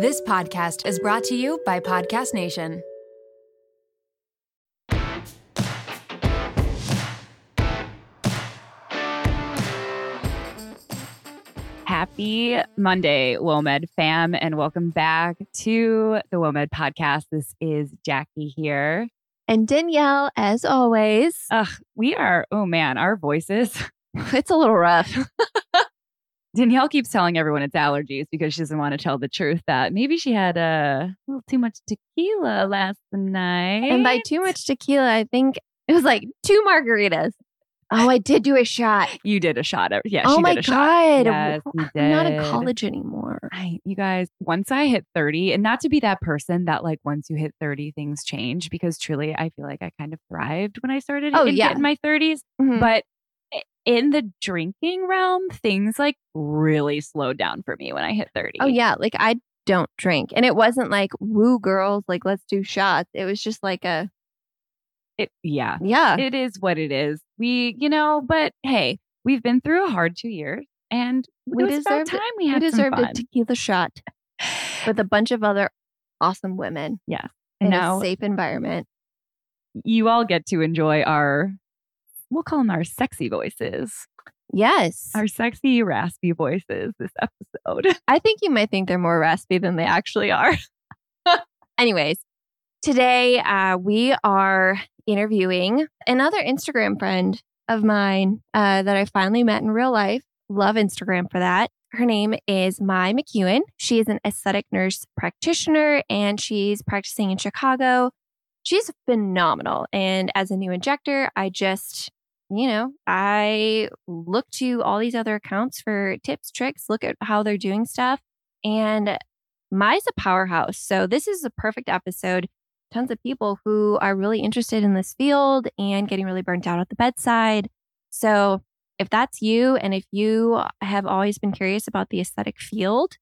This podcast is brought to you by Podcast Nation. Happy Monday, WOMED fam, and welcome back to the WOMED podcast. This is Jackie here. And Danielle, as always, Ugh, we are, oh man, our voices. it's a little rough. Danielle keeps telling everyone it's allergies because she doesn't want to tell the truth that maybe she had a little too much tequila last night. and by too much tequila, I think it was like two margaritas. Oh, I did do a shot. you did a shot. Of, yeah, oh she my did a shot. God. Yes, I'm not in college anymore. I, you guys, once I hit 30, and not to be that person that like once you hit 30, things change because truly I feel like I kind of thrived when I started Oh, in, yeah. in my 30s. Mhm. But in the drinking realm, things like really slowed down for me when I hit 30. Oh, yeah. Like I don't drink. And it wasn't like, woo, girls, like let's do shots. It was just like a, It, yeah. yeah. It is what it is. We, you know, but hey, we've been through a hard two years and We deserved time we we had some deserved a tequila shot with a bunch of other awesome women yes. in now a safe environment. you all get to enjoy our, we'll call them our sexy voices. Yes. our sexy, raspy voices this episode. I think you might think they're more raspy than they actually are. Anyways, today uh, we are interviewing another Instagram friend of mine uh, that I finally met in real life. Love Instagram for that. Her name is Mai McKeon. She is an aesthetic nurse practitioner and she's practicing in Chicago. She's phenomenal. And as a new injector, I just, you know, I look to all these other accounts for tips, tricks, look at how they're doing stuff. And Mai's a powerhouse. So this is a perfect episode. Tons of people who are really interested in this field and getting really burnt out at the bedside. So if that's you and if you have always been curious about the aesthetic field,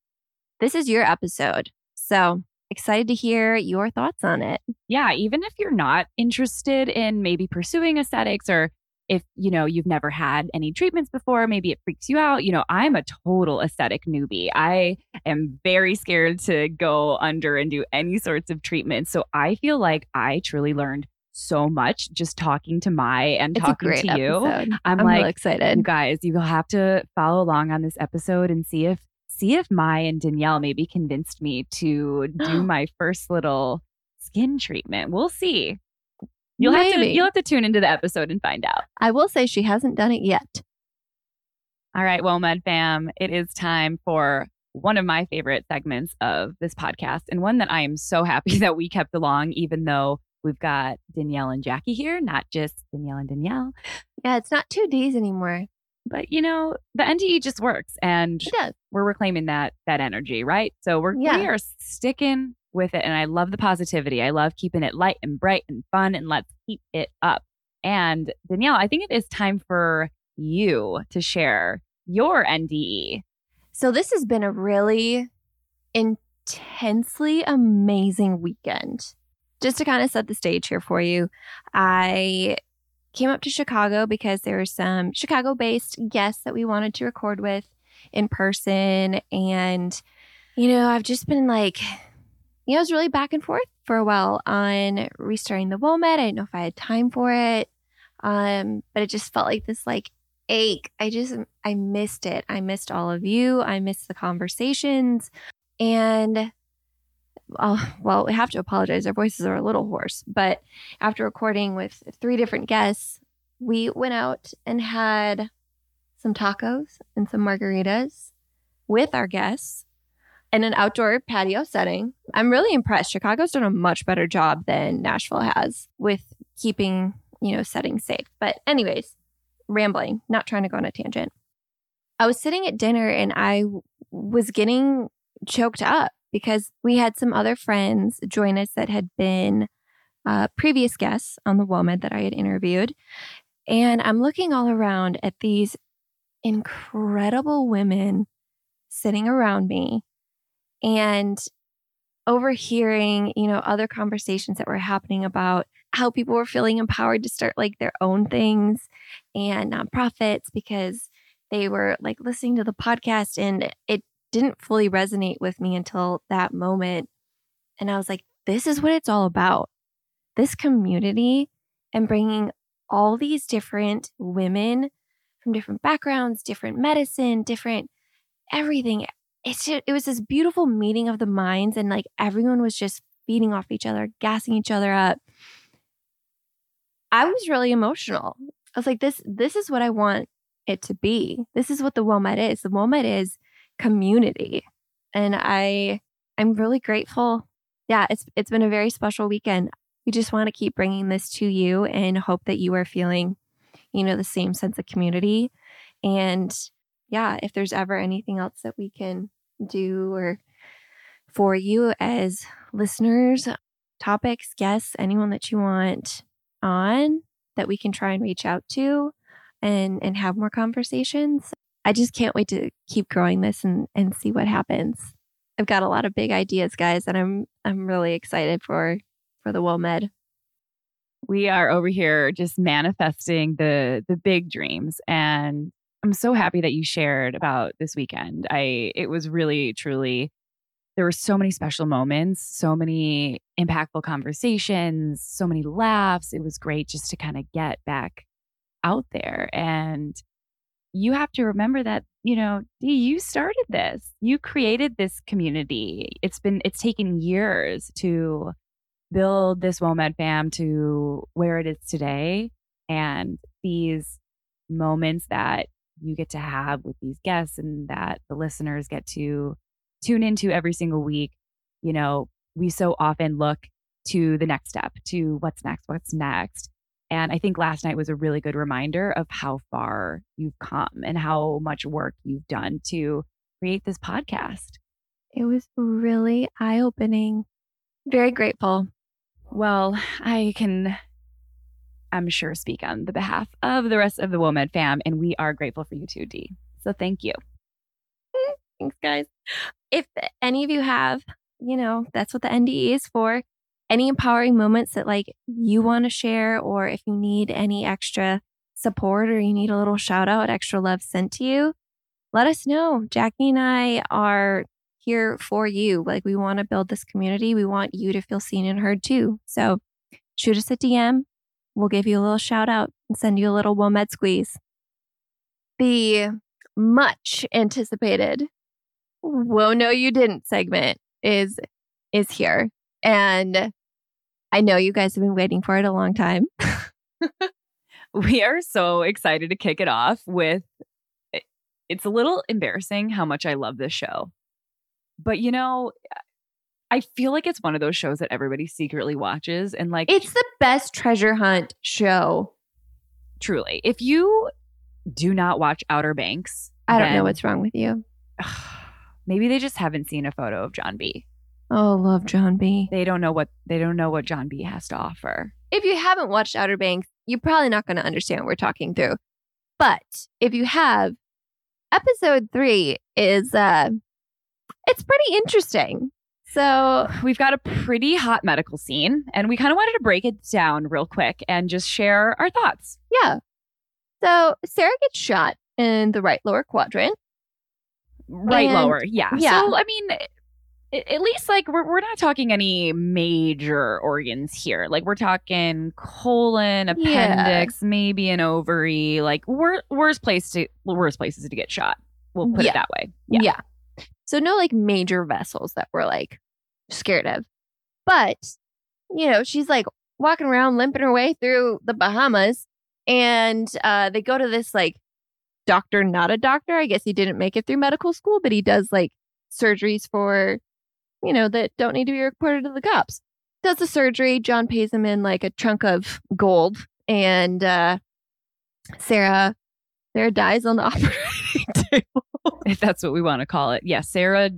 this is your episode. So excited to hear your thoughts on it. yeah, even if you're not interested in maybe pursuing aesthetics or if you know you've never had any treatments before, maybe it freaks you out. You know, I'm a total aesthetic newbie. I am very scared to go under and do any sorts of treatments. So I feel like I truly learned so much just talking to Mai and It's a talking great to you. episode. I'm, I'm like, excited. you guys, you will have to follow along on this episode and see if see if Mai and Danielle maybe convinced me to do my first little skin treatment. We'll see. You'll have to you'll have to tune into the episode and find out. I will say she hasn't done it yet. All right, well, Med Fam, it is time for one of my favorite segments of this podcast, and one that I am so happy that we kept along, even though we've got Danielle and Jackie here, not just Danielle and Danielle. Yeah, it's not two D's anymore. But you know, the NDE just works, and we're reclaiming that that energy, right? So we're Yeah. we are sticking with it, and I love the positivity. I love keeping it light and bright and fun, and let's keep it up. And Danielle, I think it is time for you to share your. NDE. So this has been a really intensely amazing weekend. Just to kind of set the stage here for you, I came up to Chicago because there were some Chicago based guests that we wanted to record with in person. And, you know, I've just been like, you know, I was really back and forth for a while on restarting the WOMED. I didn't know if I had time for it. Um, but it just felt like this like ache. I just I missed it. I missed all of you. I missed the conversations. And oh, well, we have to apologize. Our voices are a little hoarse. But after recording with three different guests, we went out and had some tacos and some margaritas with our guests in an outdoor patio setting. I'm really impressed. Chicago's done a much better job than Nashville has with keeping, you know, settings safe. But anyways, rambling, not trying to go on a tangent. I was sitting at dinner and I was getting choked up because we had some other friends join us that had been uh, previous guests on the WOMED that I had interviewed. And I'm looking all around at these incredible women sitting around me and overhearing, you know, other conversations that were happening about how people were feeling empowered to start like their own things and nonprofits because they were like listening to the podcast and it didn't fully resonate with me until that moment. And I was like, this is what it's all about. This community and bringing all these different women from different backgrounds, different medicine, different everything. It's just, it was this beautiful meeting of the minds, and like everyone was just feeding off each other, gassing each other up. I was really emotional. I was like, this this is what I want it to be. This is what the WOMED is. The WOMED is community. And I I'm really grateful. Yeah, it's it's been a very special weekend. We just want to keep bringing this to you and hope that you are feeling, you know, the same sense of community. And yeah, if there's ever anything else that we can do or for you as listeners, topics, guests, anyone that you want on that we can try and reach out to and and have more conversations. I just can't wait to keep growing this and and see what happens. I've got a lot of big ideas, guys, and I'm I'm really excited for for the WOMED. We are over here just manifesting the the big dreams and I'm so happy that you shared about this weekend. I it was really truly there were so many special moments, so many impactful conversations, so many laughs. It was great just to kind of get back out there. And you have to remember that, you know, you started this. You created this community. It's been, it's taken years to build this WOMED fam to where it is today. And these moments that you get to have with these guests and that the listeners get to tune into every single week, you know, we so often look to the next step, to what's next, what's next. And I think last night was a really good reminder of how far you've come and how much work you've done to create this podcast. It was really eye opening. Very grateful. Well, I can, I'm sure, speak on the behalf of the rest of the WOMED fam, and we are grateful for you too, Dee. So thank you. Thanks, guys. If any of you have, you know, that's what the NDE is for. Any empowering moments that like you want to share, or if you need any extra support or you need a little shout out, extra love sent to you, let us know. Jackie and I are here for you. Like we want to build this community. We want you to feel seen and heard too. So shoot us a DM. We'll give you a little shout out and send you a little WOMED squeeze. The much anticipated whoa no you didn't segment is is here. And i know you guys have been waiting for it a long time. We are so excited to kick it off with it's a little embarrassing how much i love this show. But you know i feel like it's one of those shows that everybody secretly watches and like it's the best treasure hunt show truly if you do not watch outer banks i don't know what's wrong with you Maybe they just haven't seen a photo of John B. Oh, love John B. They don't know what they don't know what John B has to offer. If you haven't watched Outer Banks, you're probably not going to understand what we're talking through. But if you have, episode 3 is uh it's pretty interesting. So, we've got a pretty hot medical scene and we kind of wanted to break it down real quick and just share our thoughts. Yeah. So, Sarah gets shot in the right lower quadrant right and, lower. Yeah. yeah. So I mean, at least like we're we're not talking any major organs here. Like we're talking colon, appendix, yeah. maybe an ovary. Like wor- worst place to worst places to get shot. We'll put yeah. it that way. Yeah. yeah. So no like major vessels that we're like scared of. But you know, she's like walking around limping her way through the Bahamas and uh they go to this like doctor, not a doctor. I guess he didn't make it through medical school, but he does like surgeries for, you know, that don't need to be reported to the cops. Does the surgery. John pays him in like a chunk of gold. And uh, Sarah, Sarah dies on the operating table. if that's what we want to call it. Yeah, Sarah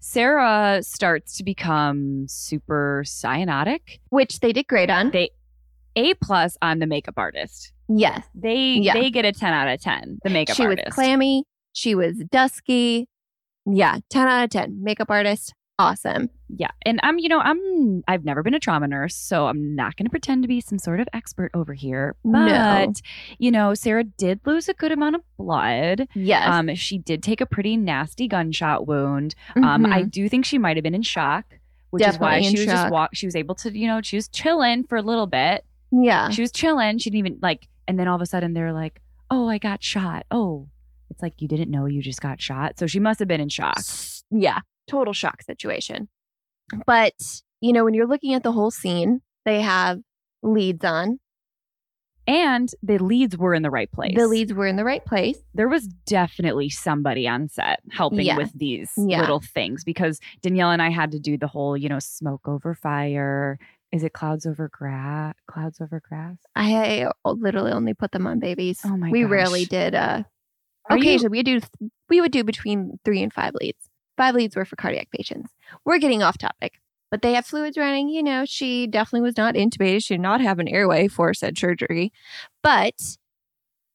Sarah starts to become super cyanotic, which they did great on. They A plus on the makeup artist. Yes. They yeah. they get a 10 out of 10, the makeup she artist. She was clammy. She was dusky. Yeah, 10 out of 10. Makeup artist. awesome. Yeah. And I'm, you know, I'm I've never been a trauma nurse, so I'm not going to pretend to be some sort of expert over here. But, No. you know, Sarah did lose a good amount of blood. Yes. Um she did take a pretty nasty gunshot wound. Um I Mhm. do think she might have been in shock, which is why she was just walk she was able to, you know, she was chilling for a little bit. yeah. She was chilling. She didn't even like and then all of a sudden they're like, "Oh, I got shot." Oh. It's like you didn't know you just got shot. So she must have been in shock. Yeah, total shock situation. But, you know, when you're looking at the whole scene, they have leads on. And the leads were in the right place. The leads were in the right place. there was definitely somebody on set helping Yeah. with these Yeah. little things because Danielle and I had to do the whole, you know, smoke over fire. Is it clouds over grass? Clouds over grass? I literally only put them on babies. Oh my We gosh. rarely did uh Are you- occasionally we do we would do between 3 and 5 leads. 5 leads were for cardiac patients. We're getting off topic. But they have fluids running, you know, she definitely was not intubated. She did not have an airway for said surgery. But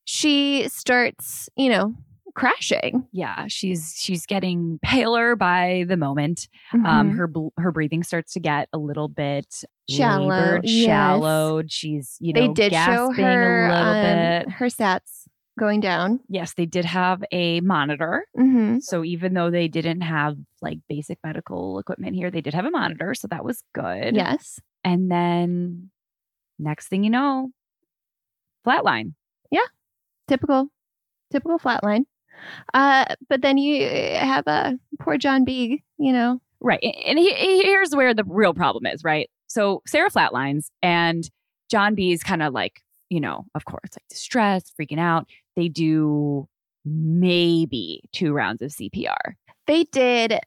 she starts, you know, crashing. Yeah, she's she's getting paler by the moment. Um, Mhm. her bl- her breathing starts to get a little bit Shallow, labored, yes. shallowed. She's you know they did show gasping her a little um, bit. her stats going down. Yes, they did have a monitor. Mm-hmm. So even though they didn't have like basic medical equipment here, they did have a monitor, so that was good. Yes. And then next thing you know, flatline. Yeah. Typical, typical flatline. Uh, but then you have a poor John B. You know, Right. And he, he- here's where the real problem is, right? So Sarah flatlines and John B is kind of like, you know, of course, like distressed, freaking out. They do maybe two rounds of CPR. they did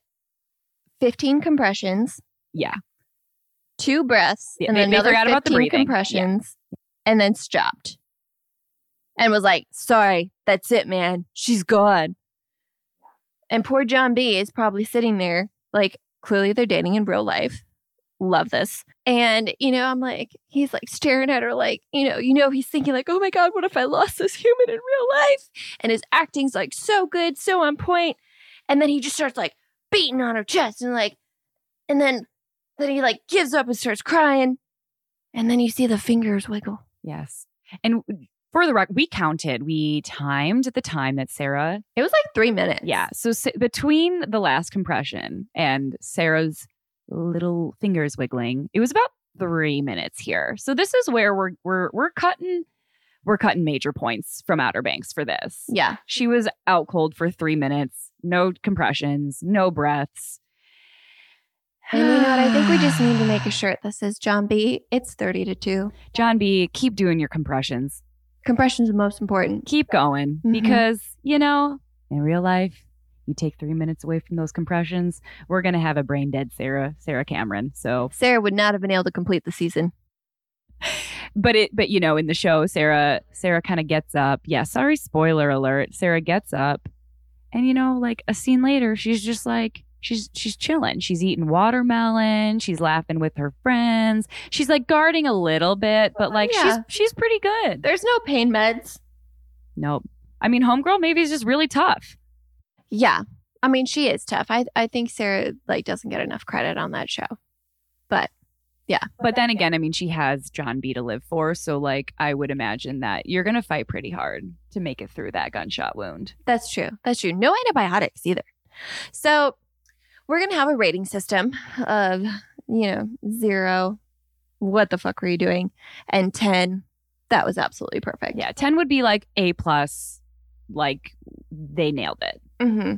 fifteen compressions, Yeah. two breaths, Yeah, and they- then they another forgot about the fifteen. Yeah. compressions, and then stopped, and was like, "Sorry, that's it, man. She's gone." And poor John B. is probably sitting there, like clearly they're dating in real life. Love this. And, you know, I'm like, he's like staring at her, like, you know, you know, he's thinking, like, oh my God, what if I lost this human in real life? And his acting's like so good, so on point. And then he just starts like beating on her chest and like, and then then he like gives up and starts crying. And then you see the fingers wiggle. Yes. And for the record, we counted, we timed the time that Sarah It was like three minutes. Yeah. So s- between the last compression and Sarah's little fingers wiggling, it was about three minutes here. So this is where we're we're we're cutting we're cutting major points from Outer Banks for this. Yeah. She was out cold for three minutes, no compressions, no breaths. And you know what? I think we just need to make a shirt that says John B. It's 30 to 2. John B, keep doing your compressions. Compression's the most important. Keep going Mhm. because, you know, in real life, you take three minutes away from those compressions, we're gonna have a brain dead Sarah, Sarah Cameron. So Sarah would not have been able to complete the season. but it but you know in the show sarah sarah kind of gets up yeah sorry spoiler alert sarah gets up and you know like a scene later she's just like she's she's chilling she's eating watermelon she's laughing with her friends she's like guarding a little bit but uh, like Yeah. she's she's pretty good There's no pain meds. nope i mean homegirl maybe is just really tough Yeah. I mean, she is tough. I I think Sarah like doesn't get enough credit on that show. But yeah. but then again i mean she has john b to live for so like i would imagine that you're gonna fight pretty hard to make it through that gunshot wound that's true. That's true. No antibiotics either. So we're gonna have a rating system of, you know, zero. What the fuck were you doing? And ten. That was absolutely perfect. yeah 10 would be like a plus like they nailed it hmm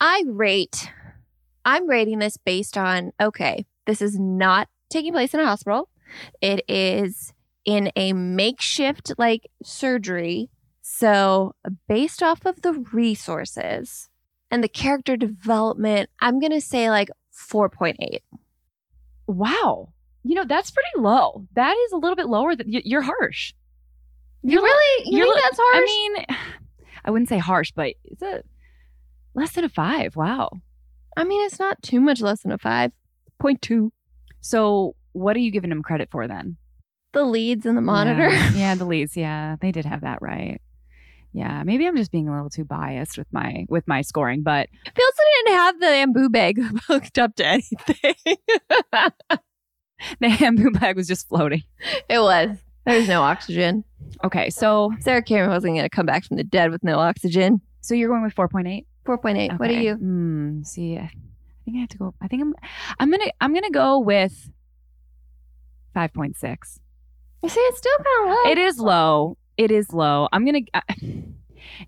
I rate, I'm rating this based on, okay, this is not taking place in a hospital. It is in a makeshift like surgery. So, based off of the resources and the character development, I'm going to say like 4.8. Wow. You know, that's pretty low. That is a little bit lower than you're harsh. You You're- really, you you're think that's harsh? I mean, I wouldn't say harsh, but it's a less than a five. Wow. I mean, it's not too much less than a 5.2. So, what are you giving him credit for then? The leads and the monitor. Yeah, yeah, the leads. Yeah, they did have that right. Yeah, maybe I'm just being a little too biased with my with my scoring, but also didn't have the Ambu bag hooked up to anything. the Ambu bag was just floating. it was. There was no oxygen. Okay, so Sarah Cameron wasn't going to come back from the dead with no oxygen. so you're going with 4.8. 4.8. What are Okay. you? Hmm. See, I think I have to go. I think I'm. I'm gonna. I'm gonna go with 5.6. You see, it's still kind of low. It is low. It is low. I'm gonna.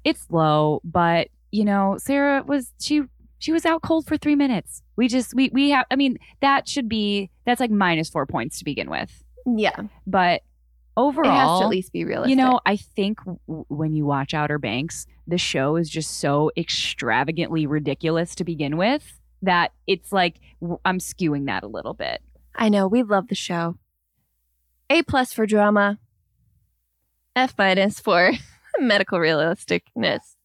It's low, but you know, Sarah was she she was out cold for three minutes. We just we we have. I mean, that should be that's like minus four points to begin with. Yeah. But overall, it has to at least be realistic. You know, I think w- when you watch Outer Banks, the show is just so extravagantly ridiculous to begin with that it's like w- I'm skewing that a little bit. I know. We love the show. A plus for drama. F minus for medical realisticness.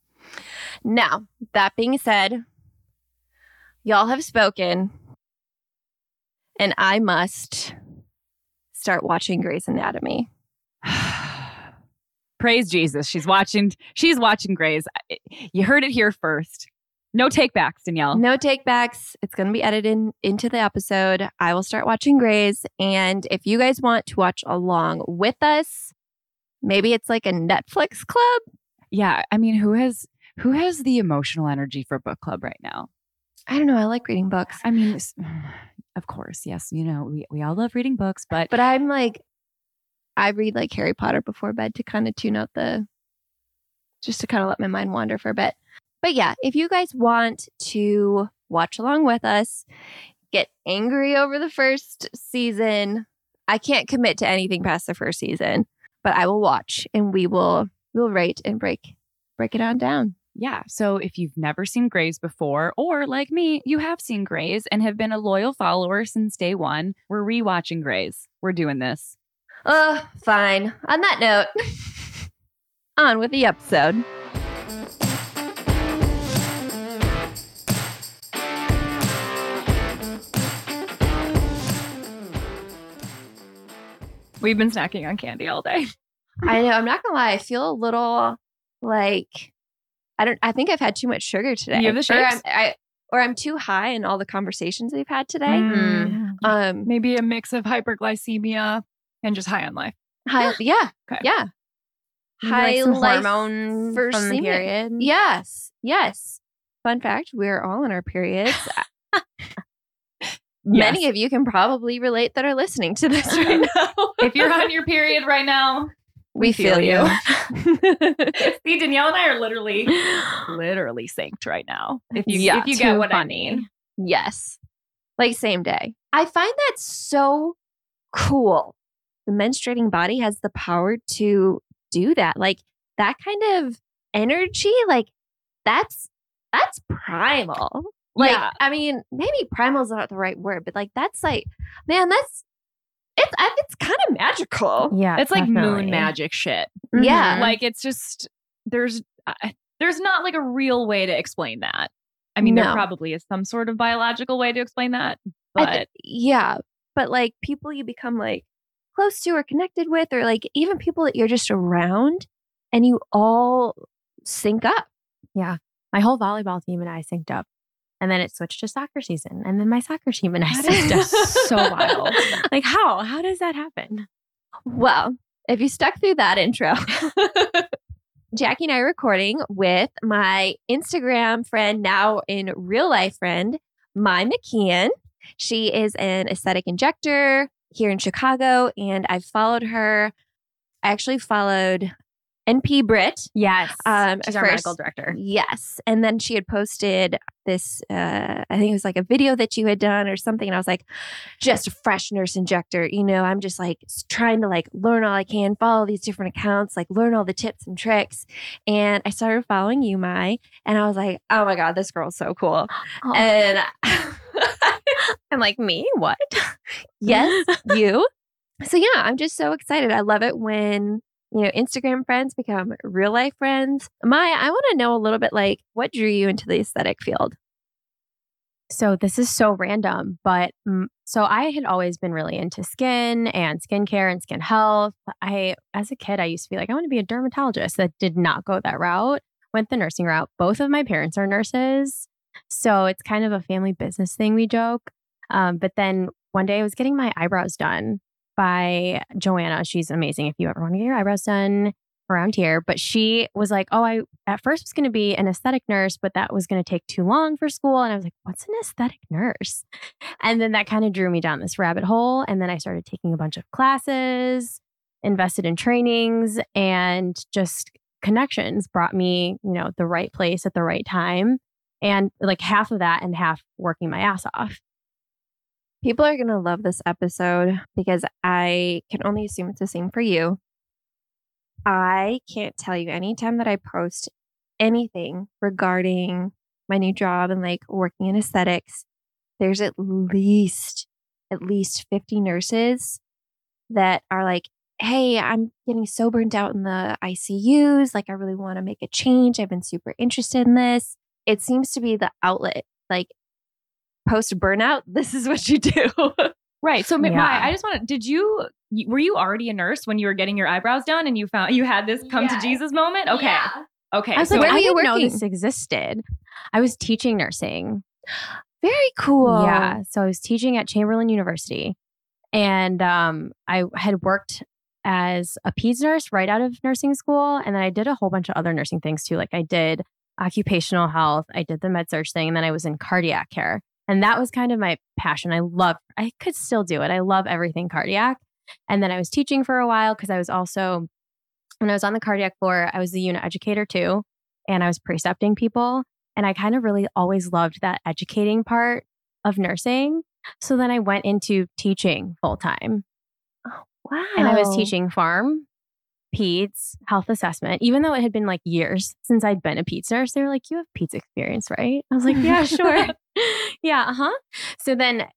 Now, that being said, y'all have spoken, and I must start watching Grey's Anatomy. Praise Jesus. She's watching she's watching Grey's. You heard it here first. No takebacks, Danielle. No takebacks. It's going to be edited into the episode. I will start watching Grey's. And if you guys want to watch along with us, maybe it's like a Netflix club. Yeah, I mean, who has who has the emotional energy for book club right now? I don't know. I like reading books. I mean, of course, yes, you know, we, we all love reading books, but But I'm like, I read like Harry Potter before bed to kind of tune out the, just to kind of let my mind wander for a bit. But yeah, if you guys want to watch along with us, get angry over the first season. I can't commit to anything past the first season, but I will watch and we will we'll rate and break break it on down. Yeah. So if you've never seen Grey's before, or like me, you have seen Grey's and have been a loyal follower since day one, we're rewatching Grey's. We're doing this. Uh, fine. On that note, on with the episode. We've been snacking on candy all day. I know. I'm not gonna lie. I feel a little like I don't. I think I've had too much sugar today. You have the or shakes? I'm, I, or I'm too high in all the conversations we've had today. Mm. Um, Maybe a mix of hyperglycemia and just high on life. high. Yeah. Okay. Yeah. High like hormone first from the period. Yes. Yes. Fun fact: We're all on our periods. Yes. Many of you can probably relate that are listening to this right now. if you're on your period right now, we feel you. see Danielle and I are literally, literally synced right now. If you Yeah, if you get what I mean. Yes. Like same day. I find that so cool. The menstruating body has the power to do that. Like that kind of energy, like that's that's primal. Like Yeah. I mean, maybe primal is not the right word, but like that's like man, that's it's it's kind of magical. Yeah, It's like definitely. moon magic shit. Yeah. Mhm. Like it's just there's uh, there's not like a real way to explain that. I mean, there probably is some sort of biological way to explain that, but thi- yeah, but like people you become like close to or connected with, or like even people that you're just around, and you all sync up. Yeah. My whole volleyball team and I synced up. And then it switched to soccer season. And then my soccer team and I That synced up. so wild. like how? How does that happen? Well, if you stuck through that intro, Jackie and I are recording with my Instagram friend, now in real life friend, Mai McKeon. She is an aesthetic injector here in Chicago, and I've followed her. I actually followed NP Britt. Yes. Um, She's our first- medical director. Yes. And then she had posted this, uh, I think it was like a video that you had done or something. And I was like, just a fresh nurse injector. You know, I'm just like trying to like learn all I can, follow these different accounts, like learn all the tips and tricks. And I started following you, Mai, and I was like, oh my God, this girl's so cool. And I'm like, me? What? yes, you. So yeah, I'm just so excited. I love it when you know Instagram friends become real life friends. Maya, I want to know a little bit like what drew you into the aesthetic field. So this is so random, but mm, So I had always been really into skin and skincare and skin health. I, as a kid, I used to be like, I want to be a dermatologist. That did not go that route. Went the nursing route. Both of my parents are nurses. So it's kind of a family business thing, we joke. Um, but then one day I was getting my eyebrows done by Joanna. She's amazing. If you ever want to get your eyebrows done around here, but she was like, Oh, I at first was going to be an aesthetic nurse, but that was going to take too long for school. And I was like, What's an aesthetic nurse? And then that kind of drew me down this rabbit hole. And then I started taking a bunch of classes, invested in trainings, and just connections brought me, you know, the right place at the right time. And like half of that and half working my ass off. People are going to love this episode because I can only assume it's the same for you. I can't tell you anytime that I post anything regarding my new job and like working in aesthetics, there's at least at least 50 nurses that are like, "Hey, I'm getting so burnt out in the ICUs, like I really want to make a change. I've been super interested in this." It seems to be the outlet. Like post burnout, this is what you do. Right. So, yeah. Yeah. I just want to, did you, were you already a nurse when you were getting your eyebrows done and you found, you had this come to Jesus moment? Okay. Okay. I was so, like, where I were you didn't know working? this existed. I was teaching nursing. Very cool. Yeah. So I was teaching at Chamberlain University. And um, I had worked as a peds nurse right out of nursing school. And then I did a whole bunch of other nursing things too. Like I did occupational health, I did the med surg thing, and then I was in cardiac care. And that was kind of my passion. I love, I could still do it. I love everything cardiac. And then I was teaching for a while because I was also, when I was on the cardiac floor, I was the unit educator too. And I was precepting people. And I kind of really always loved that educating part of nursing. So then I went into teaching full time. Oh, wow. And I was teaching pharm, peds, health assessment, even though it had been like years since I'd been a peds nurse. They were like, You have peds experience, right? I was like, Yeah, sure. yeah, uh huh. So then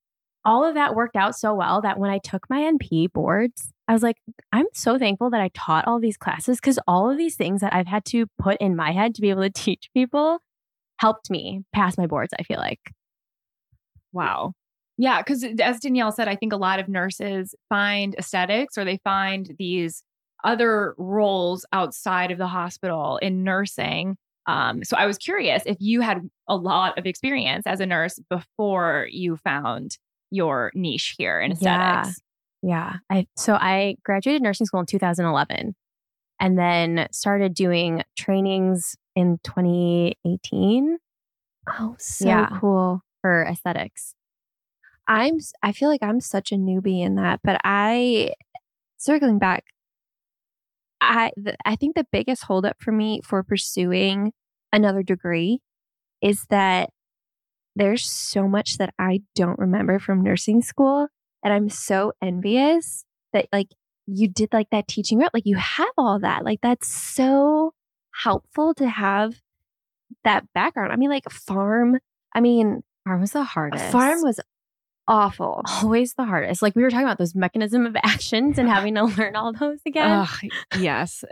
all of that worked out so well that when I took my NP boards, I was like, I'm so thankful that I taught all these classes because all of these things that I've had to put in my head to be able to teach people helped me pass my boards, I feel like. wow. Yeah. Because as Danielle said, I think a lot of nurses find aesthetics or they find these other roles outside of the hospital in nursing. Um, so I was curious if you had a lot of experience as a nurse before you found your niche here in Yeah. aesthetics. Yeah. I so I graduated nursing school in 2011 and then started doing trainings in 2018 Oh, so Yeah. cool. for aesthetics. I'm s- I feel like I'm such a newbie in that, but I circling back I th- I think the biggest holdup for me for pursuing another degree is that there's so much that I don't remember from nursing school and I'm so envious that like you did like that teaching route like you have all that like that's so helpful to have that background. I mean like pharm I mean Pharm was the hardest. pharm was awful. always the hardest. Like we were talking about those mechanism of actions and having to learn all those again. Ugh, yes.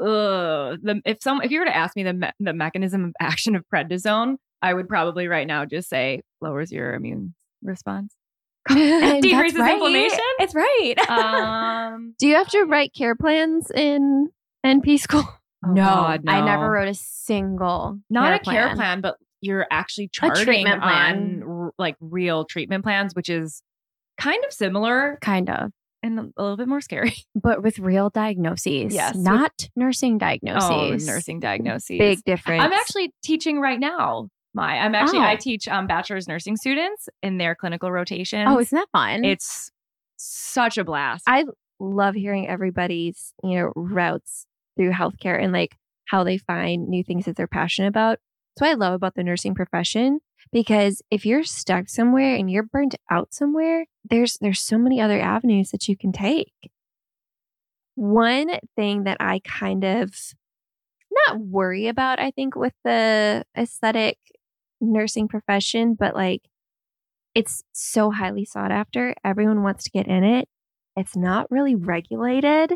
Ugh. The, if some if you were to ask me the me- the mechanism of action of prednisone, I would probably right now just say lowers your immune response. Decreases right. inflammation? It's right. Um, Do you have to write care plans in NP school? no, God, I never wrote a single not care a care plan, but you're actually charting treatment plan. Like real treatment plans, which is kind of similar kind of, and a little bit more scary. but with real diagnoses. Yes, with- not nursing diagnoses. Oh, nursing diagnoses. Big difference. I'm actually teaching right now. My, I'm actually Oh. I teach um, bachelor's nursing students in their clinical rotation. Oh, isn't that fun? it's such a blast. I love hearing everybody's, you know, routes through healthcare and like how they find new things that they're passionate about. That's what I love about the nursing profession because if you're stuck somewhere and you're burnt out somewhere, there's there's so many other avenues that you can take. One thing that I kind of not worry about, I think, with the aesthetic nursing profession, but like it's so highly sought after. Everyone wants to get in it. It's not really regulated.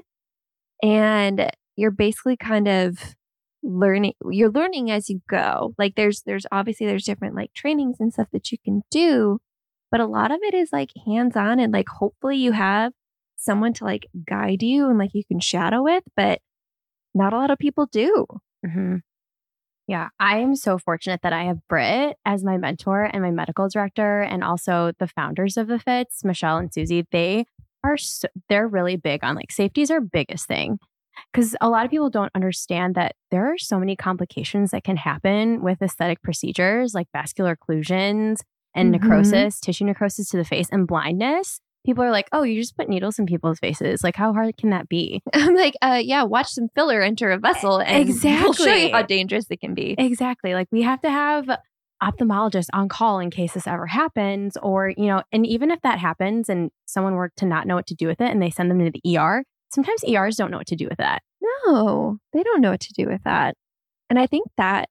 And you're basically kind of learning you're learning as you go. Like there's there's obviously there's different like trainings and stuff that you can do, but a lot of it is like hands on and like hopefully you have someone to like guide you and like you can shadow with, but not a lot of people do. Mm-hmm. Yeah, I am so fortunate that I have Britt as my mentor and my medical director, and also the founders of the Fitz, Michelle and Susie. They are so, they're really big on like safety is our biggest thing because a lot of people don't understand that there are so many complications that can happen with aesthetic procedures like vascular occlusions and Mhm. necrosis, tissue necrosis to the face, and blindness. People are like, "Oh, you just put needles in people's faces. Like, how hard can that be?" I'm like, uh, yeah, watch some filler enter a vessel and we'll show Exactly. you how dangerous it can be. Exactly. Like we have to have ophthalmologists on call in case this ever happens or you know and even if that happens and someone were to not know what to do with it and they send them to the ER sometimes ERs don't know what to do with that No, they don't know what to do with that. And I think that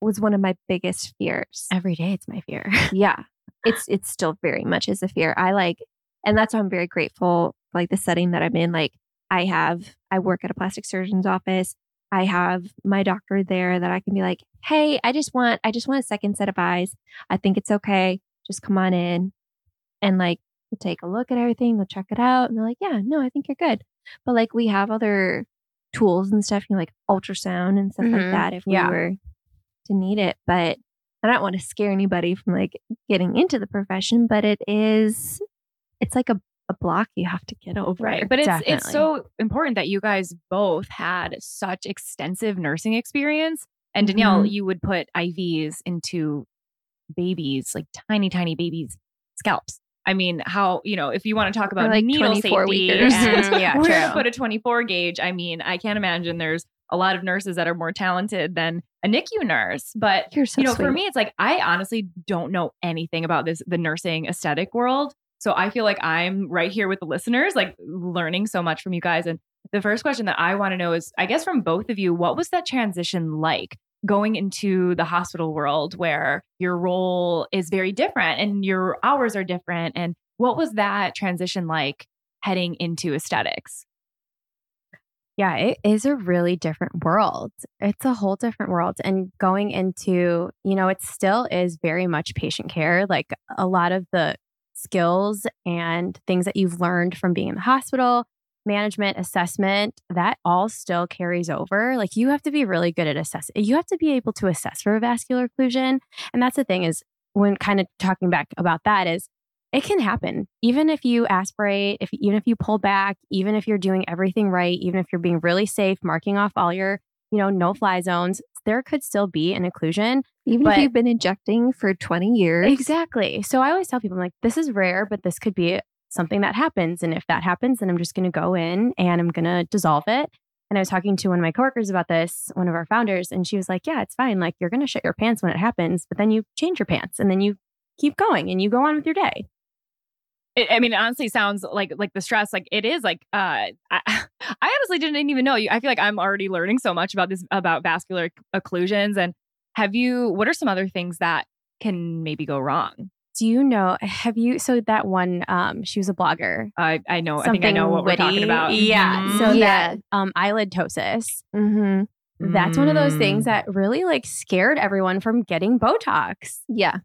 was one of my biggest fears. every day it's my fear yeah. It's it's still very much is a fear. I like and that's why I'm very grateful like the setting that I'm in. Like I have I work at a plastic surgeon's office. I have my doctor there that I can be like, "Hey, I just want I just want a second set of eyes. I think it's okay. Just come on in." And like we'll take a look at everything, we'll check it out, and they're like, "Yeah, no, I think you're good." But like we have other tools and stuff, you know, like ultrasound and stuff like Mhm. that if Yeah. we were to need it. But I don't want to scare anybody from like getting into the profession, but it is it's like a, a block you have to get over. Right. But it's it's so important that you guys both had such extensive nursing experience. And Danielle, Mhm. you would put IVs into babies, like tiny, tiny babies' scalps. I mean, how, you know, if you want to talk about like needle 24 safety weekers. and Mhm, yeah, where to true. put a 24 gauge, I mean, I can't imagine there's a lot of nurses that are more talented than a NICU nurse. But You're so you know, for me, it's like I honestly don't know anything about this the nursing aesthetic world. So I feel like I'm right here with the listeners, like learning so much from you guys. And the first question that I want to know is, I guess from both of you, what was that transition like going into the hospital world where your role is very different and your hours are different? And what was that transition like heading into aesthetics? Yeah, it is a really different world. It's a whole different world. And going into, you know, it still is very much patient care. Like a lot of the skills and things that you've learned from being in the hospital, management, assessment, that all still carries over. Like you have to be really good at assessing. You have to be able to assess for a vascular occlusion. And that's the thing is when kind of talking back about that is it can happen even if you aspirate if even if you pull back even if you're doing everything right even if you're being really safe marking off all your you know no fly zones there could still be an occlusion Even but- if you've been injecting for 20 years. exactly so i always tell people I'm like this is rare but this could be something that happens and if that happens then i'm just going to go in and i'm going to dissolve it and i was talking to one of my coworkers about this one of our founders and she was like yeah it's fine like you're going to shit your pants when it happens but then you change your pants and then you keep going and you go on with your day It, I mean, it honestly sounds like like the stress. Like it is like uh, I, I honestly didn't even know. You, I feel like I'm already learning so much about this about vascular occlusions. And have you? What are some other things that can maybe go wrong? Do you know? Have you? So that one, um, she was a blogger. I I know. I think I know Something what we're talking about. Yeah. Mhm. So Yeah. that um, eyelid ptosis. Mm-hmm. That's one of those Mm. things that really like scared everyone from getting Botox. Yeah.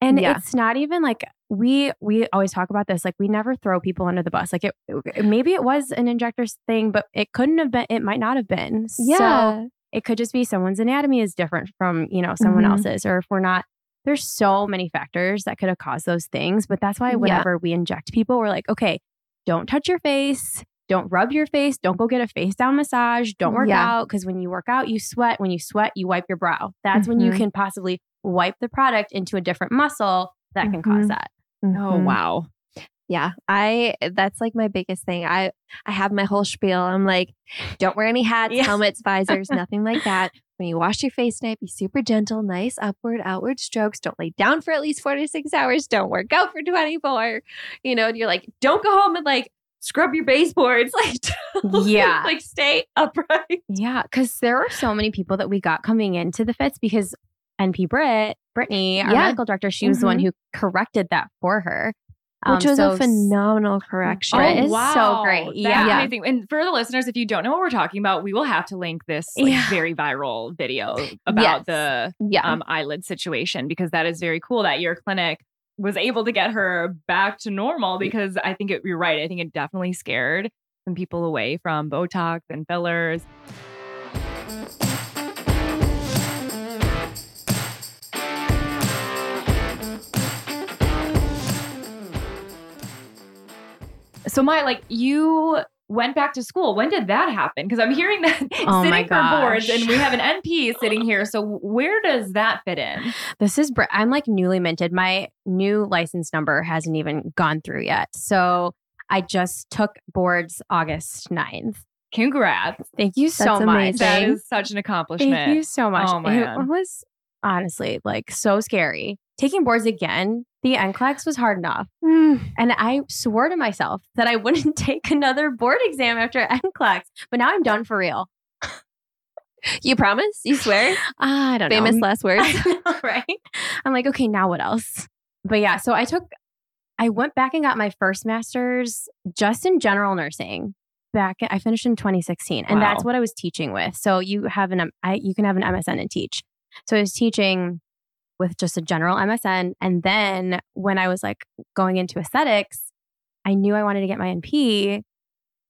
And Yeah. it's not even like we we always talk about this. Like we never throw people under the bus. Like it, it- maybe it was an injector's thing, but it couldn't have been. It might not have been. So Yeah. it could just be someone's anatomy is different from you know someone Mhm. else's or if we're not there's so many factors that could have caused those things but that's why Yeah. whenever we inject people we're like okay don't touch your face don't rub your face don't go get a face down massage don't work Yeah. out because when you work out you sweat when you sweat you wipe your brow that's when you Mhm. can possibly wipe the product into a different muscle that can cause Mhm. that Oh Mhm. wow. Yeah, I that's like my biggest thing. I I have my whole spiel. I'm like, don't wear any hats, Yeah. helmets, visors, nothing like that. When you wash your face tonight, be super gentle, nice upward, outward strokes. Don't lay down for at least four to six hours. Don't work out for 24. You know, and you're like, don't go home and like scrub your baseboards. Like, Yeah. like stay upright. Yeah, because there are so many people that we got coming into the Fitz because NP Britt, Brittany, our Yeah. medical director, she was the one mm-hmm. who corrected that for her. Which Um, was so a phenomenal correction. Oh, is wow. so great. That's Yeah. amazing. And for the listeners, if you don't know what we're talking about, we will have to link this like, Yeah. very viral video about Yes. the Yeah. um, eyelid situation because that is very cool that your clinic was able to get her back to normal because I think it, you're right. I think it definitely scared some people away from Botox and fillers. So my like you went back to school. When did that happen? Because I'm hearing that Oh my sitting for boards, and we have an NP sitting here. So where does that fit in? This is, br- I'm like newly minted. My new license number hasn't even gone through yet. So I just took boards August 9th. Congrats! Thank you so That's much. amazing. That Dang. is such an accomplishment. Thank you so much. Oh, man. It was honestly like so scary. Taking boards again, the NCLEX was hard enough. Mm. And I swore to myself that I wouldn't take another board exam after NCLEX. But now I'm done for real. You promise? You swear? Ah, I don't Famous know. last words. Know, right? I'm like, okay, now what else? But yeah, so I took, I went back and got my first master's just in general nursing. Back, I finished in 2016, and that's what I was teaching with. So you have an, I, you can have an MSN and teach. So I was teaching with just a general MSN, and then when I was like going into aesthetics, I knew I wanted to get my NP,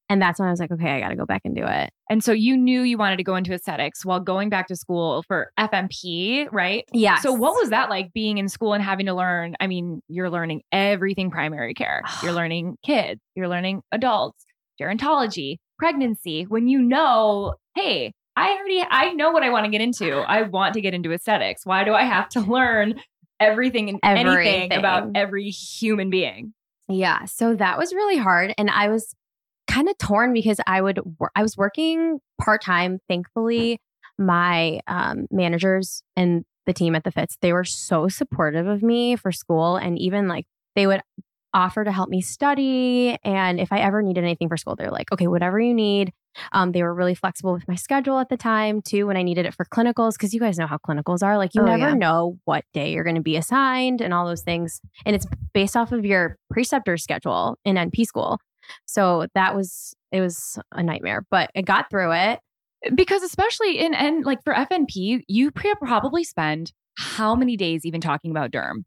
and that's when I was like, okay, I got to go back and do it. And so you knew you wanted to go into aesthetics while going back to school for FNP, right? Yeah. So what was that like being in school and having to learn? I mean, you're learning everything primary care. You're learning kids, you're learning adults, gerontology, pregnancy. When you know, hey, I already I know what I want to get into. I want to get into aesthetics. Why do I have to learn everything and anything about every human being? Yeah, so that was really hard and I was kind of torn because I would wor- I was working part-time. Thankfully, my um, managers and the team at the Fitz, they were so supportive of me for school and even like they would offer to help me study and if I ever needed anything for school, they're like, "Okay, whatever you need." Um, they were really flexible with my schedule at the time too when I needed it for clinicals because you guys know how clinicals are. Like you Oh, never yeah. know what day you're going to be assigned and all those things and it's based off of your preceptor schedule in NP school. So that was it was a nightmare, but I got through it. because especially in and like for FNP, you probably spend how many days even talking about derm?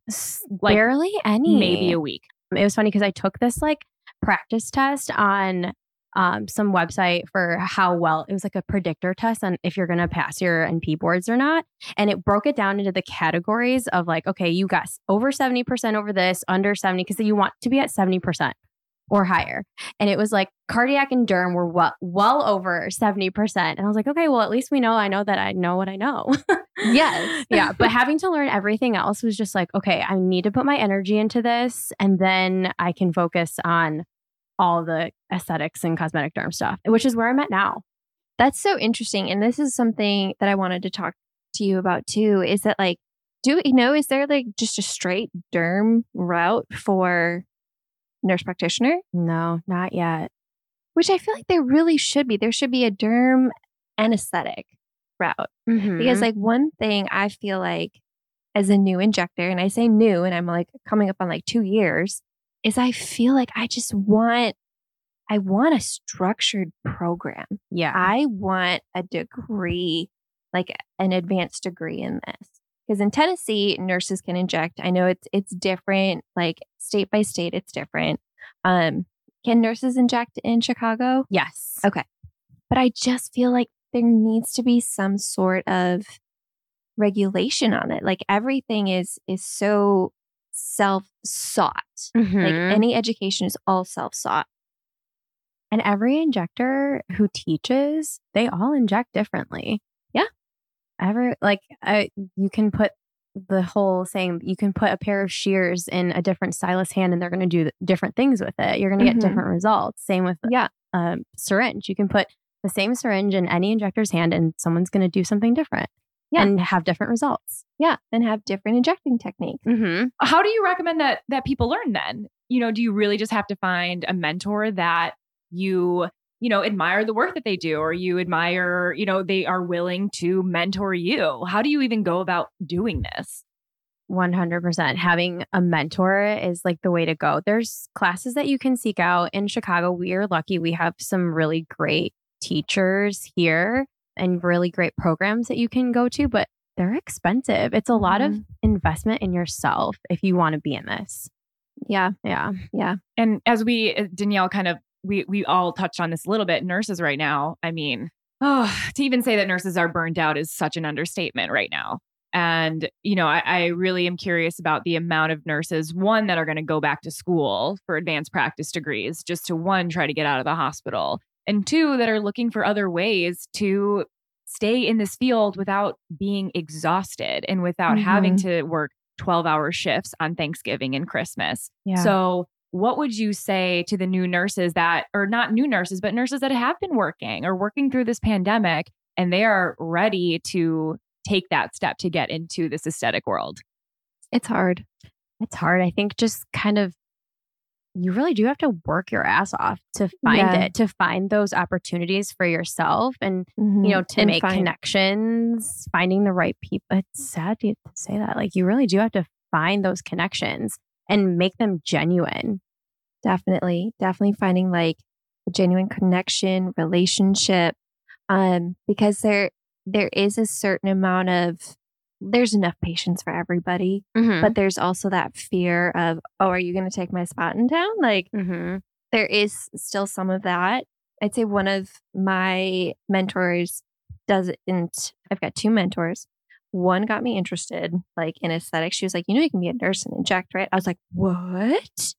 Like, Barely any. Maybe a week. It was funny because I took this like practice test on um, some website for how well it was like a predictor test on if you're going to pass your NP boards or not. And it broke it down into the categories of like, okay, you got over 70% over this, under 70, because you want to be at 70% or higher. And it was like cardiac and derm were well, well over 70%. And I was like, okay, well, at least we know I know that I know what I know. Yes. yeah. But having to learn everything else was just like, okay, I need to put my energy into this and then I can focus on all the aesthetics and cosmetic derm stuff, which is where I'm at now. That's so interesting. And this is something that I wanted to talk to you about too is that, like, do you know, is there like just a straight derm route for nurse practitioner? No, not yet. Which I feel like there really should be. There should be a derm anesthetic route. Mm-hmm. Because, like, one thing I feel like as a new injector, and I say new, and I'm like coming up on like two years, is I feel like I just want, I want a structured program. yeah. I want a degree, like an advanced degree in this. Because in Tennessee, nurses can inject. I know it's it's different, like state by state, it's different. Um, can nurses inject in Chicago? yes. Okay. But I just feel like there needs to be some sort of regulation on it. Like everything is is so self sought. Like Mhm. any education is all self sought. and every injector who teaches, they all inject differently. Yeah. Ever like, I, you can put the whole saying, you can put a pair of shears in a different stylist hand and they're going to do different things with it. You're going to Mhm. get different results. Same with Yeah. a syringe. You can put the same syringe in any injector's hand and someone's going to do something different Yeah. and have different results. Yeah. And have different injecting techniques. Mm-hmm. How do you recommend that that people learn then? You know, do you really just have to find a mentor that you, you know, admire the work that they do or you admire, you know, they are willing to mentor you? How do you even go about doing this? 100%. Having a mentor is like the way to go. There's classes that you can seek out in Chicago. We are lucky we have some really great teachers here and really great programs that you can go to, but they're expensive. It's a lot of Mhm. investment in yourself if you want to be in this. Yeah. Yeah. Yeah. And as we uh, Danielle kind of we we all touched on this a little bit. Nurses right now, I mean, oh, to even say that nurses are burned out is such an understatement right now. And you know, I, I really am curious about the amount of nurses one that are going to go back to school for advanced practice degrees just to one try to get out of the hospital, and two that are looking for other ways to stay in this field without being exhausted and without having mm-hmm. to work 12 hour shifts on Thanksgiving and Christmas. Yeah. So, what would you say to the new nurses that, or not new nurses, but nurses that have been working or working through this pandemic and they are ready to take that step to get into this aesthetic world? It's hard. it's hard. I think just kind of you really do have to work your ass off to find Yeah. it, to find those opportunities for yourself and Mhm. you know, to And make find- connections, finding the right people. It's sad to to say that. Like you really do have to find those connections and make them genuine. Definitely. Definitely finding like a genuine connection, relationship. Um, because there there is a certain amount of there's enough patients for everybody, Mm-hmm. but there's also that fear of, oh, are you gonna take my spot in town? Like mm-hmm. there is still some of that. I'd say one of my mentors doesn't, I've got two mentors. One got me interested like in aesthetics. She was like, you know, you can be a nurse and inject, right? I was like, what?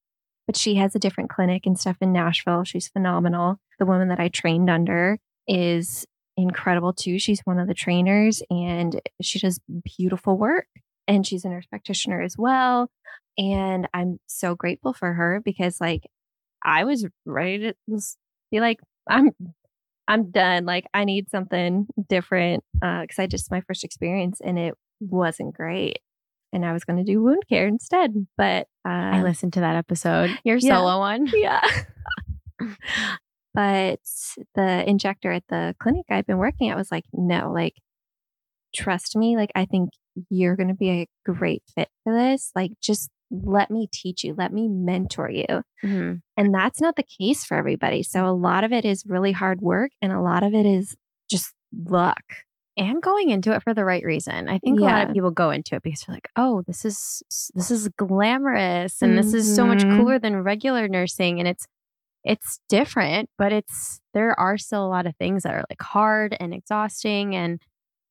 But she has a different clinic and stuff in Nashville. She's phenomenal. The woman that I trained under is incredible too. She's one of the trainers and she does beautiful work. And she's a nurse practitioner as well. And I'm so grateful for her because like I was ready to be like, I'm I'm done. Like I need something different. Uh, cause I just my first experience and it wasn't great. And I was gonna do wound care instead. But uh I listened to that episode. Your Yeah. solo one. yeah. but the injector at the clinic I've been working at was like, no, like, trust me. Like, I think you're going to be a great fit for this. Like, just let me teach you, let me mentor you. Mhm. And that's not the case for everybody. So, a lot of it is really hard work and a lot of it is just luck. And going into it for the right reason. I think a lot of people go into it because they're like, "Oh, this is this is glamorous and this is so much Mhm. cooler than regular nursing." And it's it's different, but it's there are still a lot of things that are like hard and exhausting and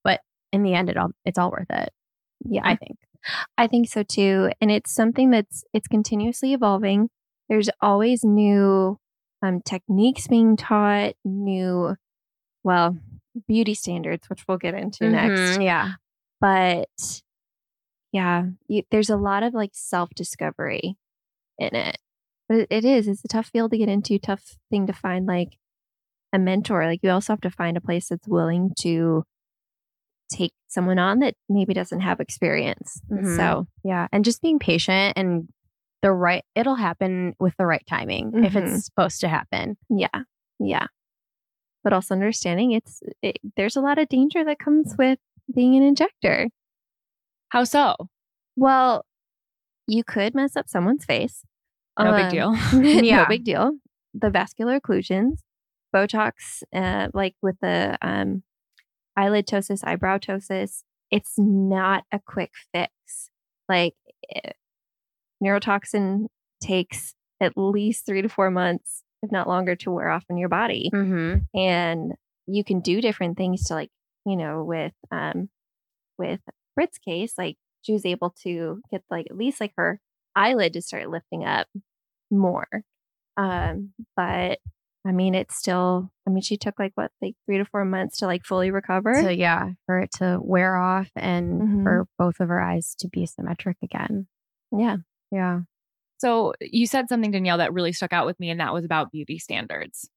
but in the end it all it's all worth it, Yeah. I think. I think so too. And it's something that's it's continuously evolving. There's always new um, techniques being taught, new, well, beauty standards, which we'll get into next. Mhm, Yeah. But yeah, you, there's a lot of like self discovery in it. But it, it is. It's a tough field to get into. Tough thing to find like a mentor. Like you also have to find a place that's willing to take someone on that maybe doesn't have experience. Mhm. So Yeah. And just being patient and the right it'll happen with the right timing if Mhm. it's supposed to happen. yeah, yeah. But also understanding it's it, there's a lot of danger that comes with being an injector. How so? Well, you could mess up someone's face. No big Um, deal. Yeah. no big deal. The vascular occlusions, Botox, uh, like with the um, eyelid ptosis, eyebrow ptosis, it's not a quick fix. Like eh, neurotoxin takes at least three to four months, if not longer, to wear off in your body Mhm. and you can do different things to like you know with um with Britt's case like she was able to get like at least like her eyelid to start lifting up more um but I mean it's still I mean she took like what like 3 to 4 months to like fully recover So yeah, for it to wear off and Mhm. for both of her eyes to be symmetric again. yeah Yeah. So you said something, Danielle, that really stuck out with me, and that was about beauty standards.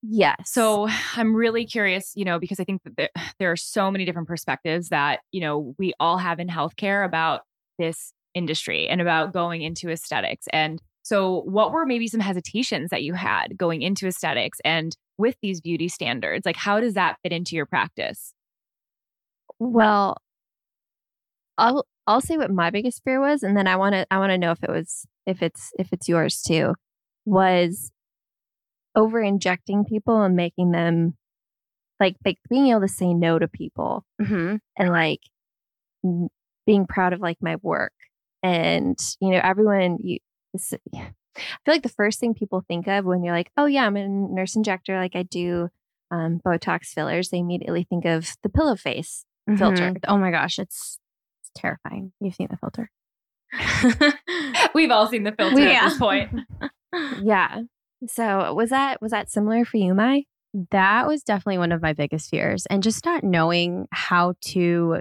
yes So I'm really curious, you know, because I think that there, there are so many different perspectives that, you know, we all have in healthcare about this industry and about going into aesthetics. And so, what were maybe some hesitations that you had going into aesthetics and with these beauty standards? Like, how does that fit into your practice? Well, I'll I'll say what my biggest fear was, and then I want to I want to know if it was if it's if it's yours too. Was over injecting people and making them like like being able to say no to people Mm-hmm. and like being proud of like my work and you know everyone you I feel like the first thing people think of when you're like, oh yeah, I'm a nurse injector, like I do um, Botox fillers, they immediately think of the pillow face mm-hmm. filter. Oh my gosh, it's, it's terrifying. You've seen the filter. We've all seen the filter yeah. at this point. yeah. So was that was that similar for you, Mai? That was definitely one of my biggest fears. And just not knowing how to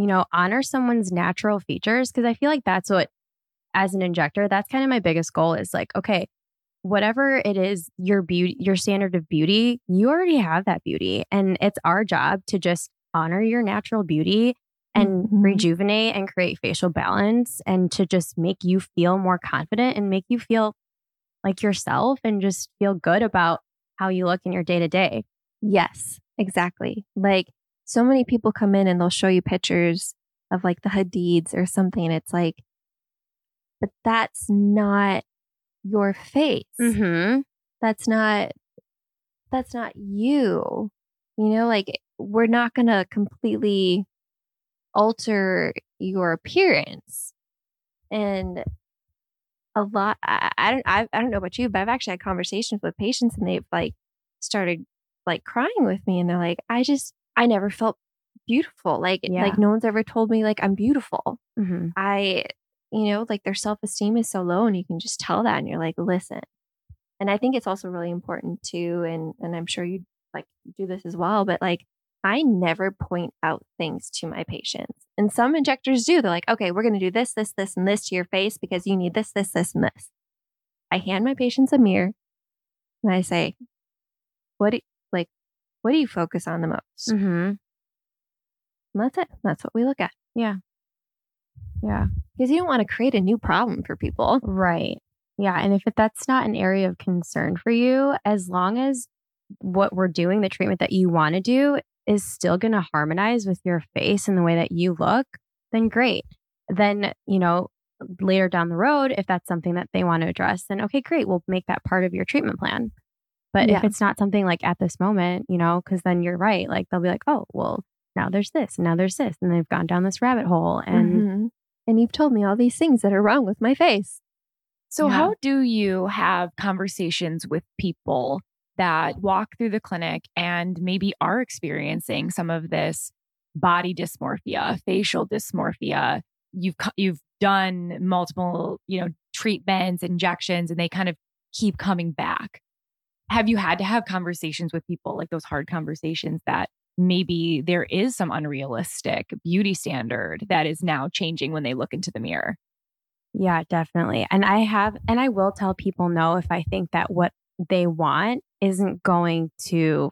you know, honor someone's natural features. Cause I feel like that's what, as an injector, that's kind of my biggest goal is like, okay, whatever it is, your beauty, your standard of beauty, you already have that beauty. And it's our job to just honor your natural beauty and mm-hmm. rejuvenate and create facial balance and to just make you feel more confident and make you feel like yourself and just feel good about how you look in your day to day. Yes, exactly. Like so many people come in and they'll show you pictures of like the Hadids or something. It's like, but that's not your face. Mm-hmm. That's not, that's not you. You know, like we're not going to completely alter your appearance. And a lot, I, I don't, I, I don't know about you, but I've actually had conversations with patients and they've like started like crying with me and they're like, I just, I never felt beautiful. Like yeah. like no one's ever told me like I'm beautiful. Mm-hmm. I you know like their self esteem is so low, and you can just tell that, and you're like, listen. And I think it's also really important too, and and I'm sure you like do this as well, but like I never point out things to my patients. And some injectors do. They're like, okay, we're going to do this, this, this, and this to your face because you need this, this, this, and this. I hand my patients a mirror and I say, what do, what do you focus on the most? Mm-hmm. that's it. That's what we look at. Yeah. Yeah. Because you don't want to create a new problem for people. Right. Yeah. And if that's not an area of concern for you, as long as what we're doing, the treatment that you want to do, is still going to harmonize with your face and the way that you look, then great. Then, you know, later down the road, if that's something that they want to address, then okay, great. We'll make that part of your treatment plan. But yeah. if it's not something like at this moment, you know, because then you're right. Like they'll be like, oh, well, now there's this, and now there's this, and they've gone down this rabbit hole, and mm-hmm. and you've told me all these things that are wrong with my face. So yeah. how do you have conversations with people that walk through the clinic and maybe are experiencing some of this body dysmorphia, facial dysmorphia? You've you've done multiple, you know, treatments, injections, and they kind of keep coming back have you had to have conversations with people like those hard conversations that maybe there is some unrealistic beauty standard that is now changing when they look into the mirror? Yeah, definitely. And I have, and I will tell people no if I think that what they want isn't going to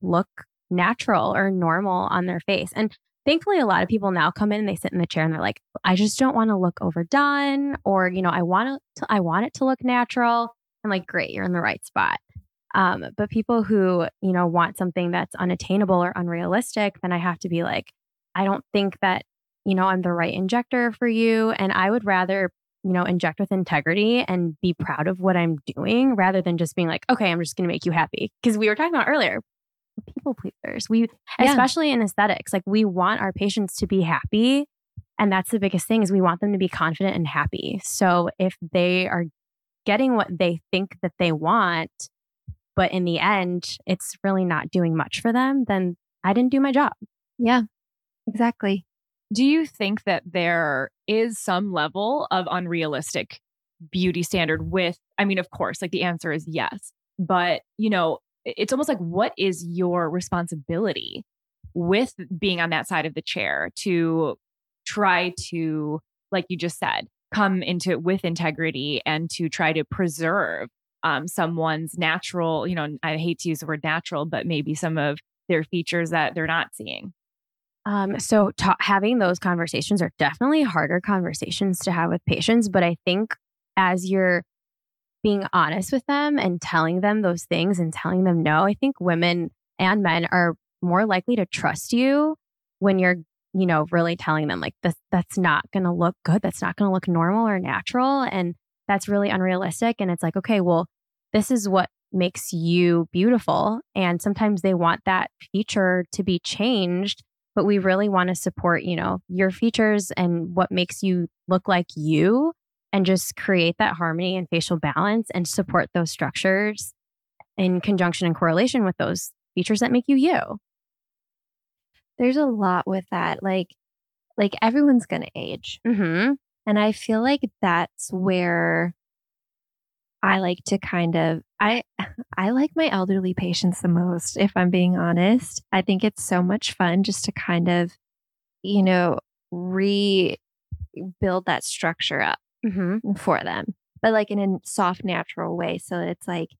look natural or normal on their face. And thankfully, a lot of people now come in and they sit in the chair and they're like, I just don't want to look overdone, or, you know, I want to, I want it to look natural. I'm like, great, you're in the right spot. Um, but people who, you know, want something that's unattainable or unrealistic, then I have to be like, I don't think that, you know, I'm the right injector for you. And I would rather, you know, inject with integrity and be proud of what I'm doing rather than just being like, okay, I'm just going to make you happy. Because we were talking about earlier, people pleasers. We, yeah. especially in aesthetics, like we want our patients to be happy. And that's the biggest thing is we want them to be confident and happy. So if they are getting what they think that they want, but in the end, it's really not doing much for them, then I didn't do my job. Yeah, exactly. Do you think that there is some level of unrealistic beauty standard with, I mean, of course, like the answer is yes, but you know, it's almost like what is your responsibility with being on that side of the chair to try to, like you just said, come into it with integrity and to try to preserve um, someone's natural, you know, I hate to use the word natural, but maybe some of their features that they're not seeing. Um, so ta- having those conversations are definitely harder conversations to have with patients, but I think as you're being honest with them and telling them those things and telling them no, I think women and men are more likely to trust you when you're you know, really telling them like this that's not going to look good, that's not going to look normal or natural and that's really unrealistic and it's like okay, well, this is what makes you beautiful and sometimes they want that feature to be changed but we really want to support, you know, your features and what makes you look like you and just create that harmony and facial balance and support those structures in conjunction and correlation with those features that make you you. There's a lot with that. Like, like everyone's going to age. Mm-hmm. And I feel like that's where I like to kind of I I like my elderly patients the most if I'm being honest. I think it's so much fun just to kind of you know rebuild that structure up Mm-hmm. for them. But like in a soft natural way so it's like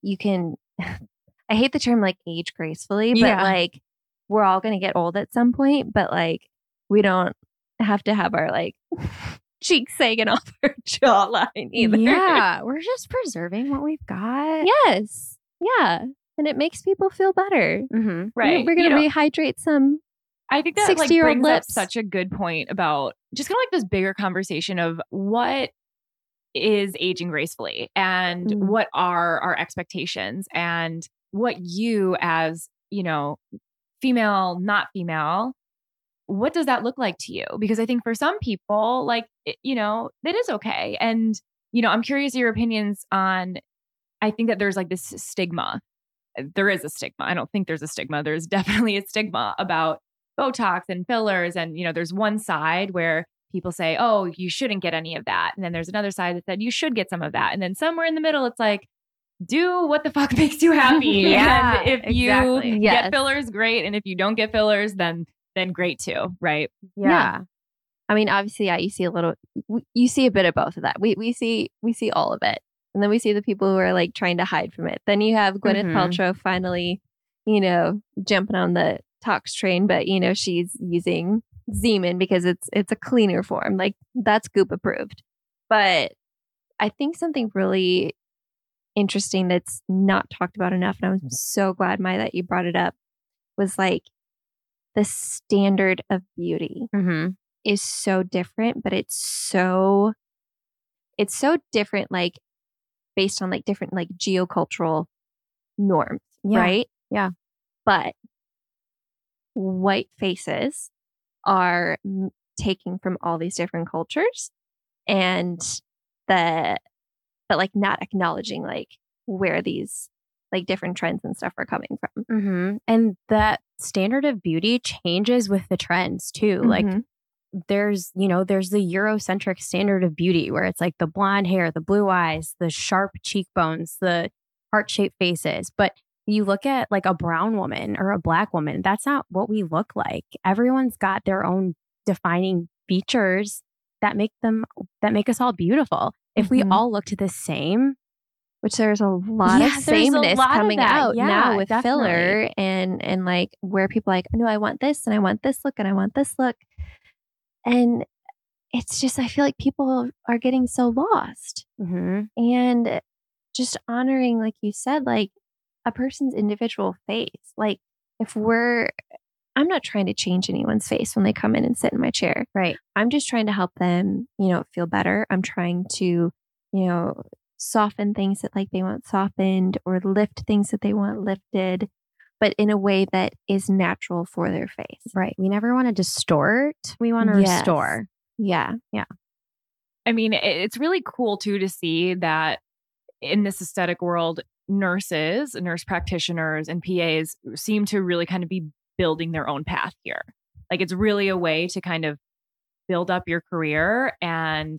you can I hate the term like age gracefully but Yeah. like we're all going to get old at some point but like we don't have to have our like cheeks sagging off our jawline either. Yeah, we're just preserving what we've got. Yes. Yeah. And it makes people feel better. Mm-hmm. Right. We're going You to know, rehydrate some. I think that like 60-year-old brings up such a good point about just kind of like this bigger conversation of what is aging gracefully and Mm. what are our expectations and what you as, you know, female, not female, what does that look like to you? Because I think for some people, like, it, you know, that is okay. And, you know, I'm curious your opinions on, I think that there's like this stigma. Eh, there is a stigma. I don't think there's a stigma. There's definitely a stigma about Botox and fillers. And, you know, there's one side where people say, oh, you shouldn't get any of that. And then there's another side that said you should get some of that. And then somewhere in the middle, it's like, do what the fuck makes you happy. Yeah, and if you. Yes. get fillers, great. And if you don't get fillers, then then great too, right? Yeah. I mean, obviously, yeah, you see a little, you see a bit of both of that. We, we see, we see all of it. And then we see the people who are like trying to hide from it. Then you have Gwyneth Mhm. Paltrow finally, you know, jumping on the tox train, but you know, she's using Xeomin because it's, it's a cleaner form. Like that's Goop approved. But I think something really interesting that's not talked about enough, and I'm so glad, Maya, that you brought it up, was like the standard of beauty Mm-hmm. is so different, but it's so it's so different like based on like different like geocultural norms, Yeah. right? Yeah. But white faces are taking from all these different cultures and the but like not acknowledging like where these like different trends and stuff are coming from. Mm-hmm. And that standard of beauty changes with the trends too. Like Mhm. there's, you know, there's the Eurocentric standard of beauty where it's like the blonde hair, the blue eyes, the sharp cheekbones, the heart shaped faces. But you look at like a brown woman or a black woman, that's not what we look like. Everyone's got their own defining features that make them, that make us all beautiful. If we Mhm. all looked the same, which there's a lot Yeah, of sameness lot coming that. out Yeah, now with definitely. filler and and like where people are like no I want this and I want this look and I want this look and it's just I feel like people are getting so lost mhm, and just honoring like you said like a person's individual face like if we're I'm not trying to change anyone's face when they come in and sit in my chair right. I'm just trying to help them, you know, feel better. I'm trying to, you know, soften things that like they want softened or lift things that they want lifted, but in a way that is natural for their face. Right. We never want to distort. We want to Yes. restore. Yeah. Yeah. I mean, it's really cool too to see that in this aesthetic world, nurses, nurse practitioners, and PAs seem to really kind of be building their own path here. Like it's really a way to kind of build up your career and,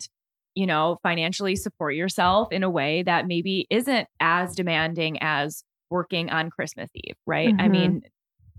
you know, financially support yourself in a way that maybe isn't as demanding as working on Christmas Eve, right? I Mhm. mean,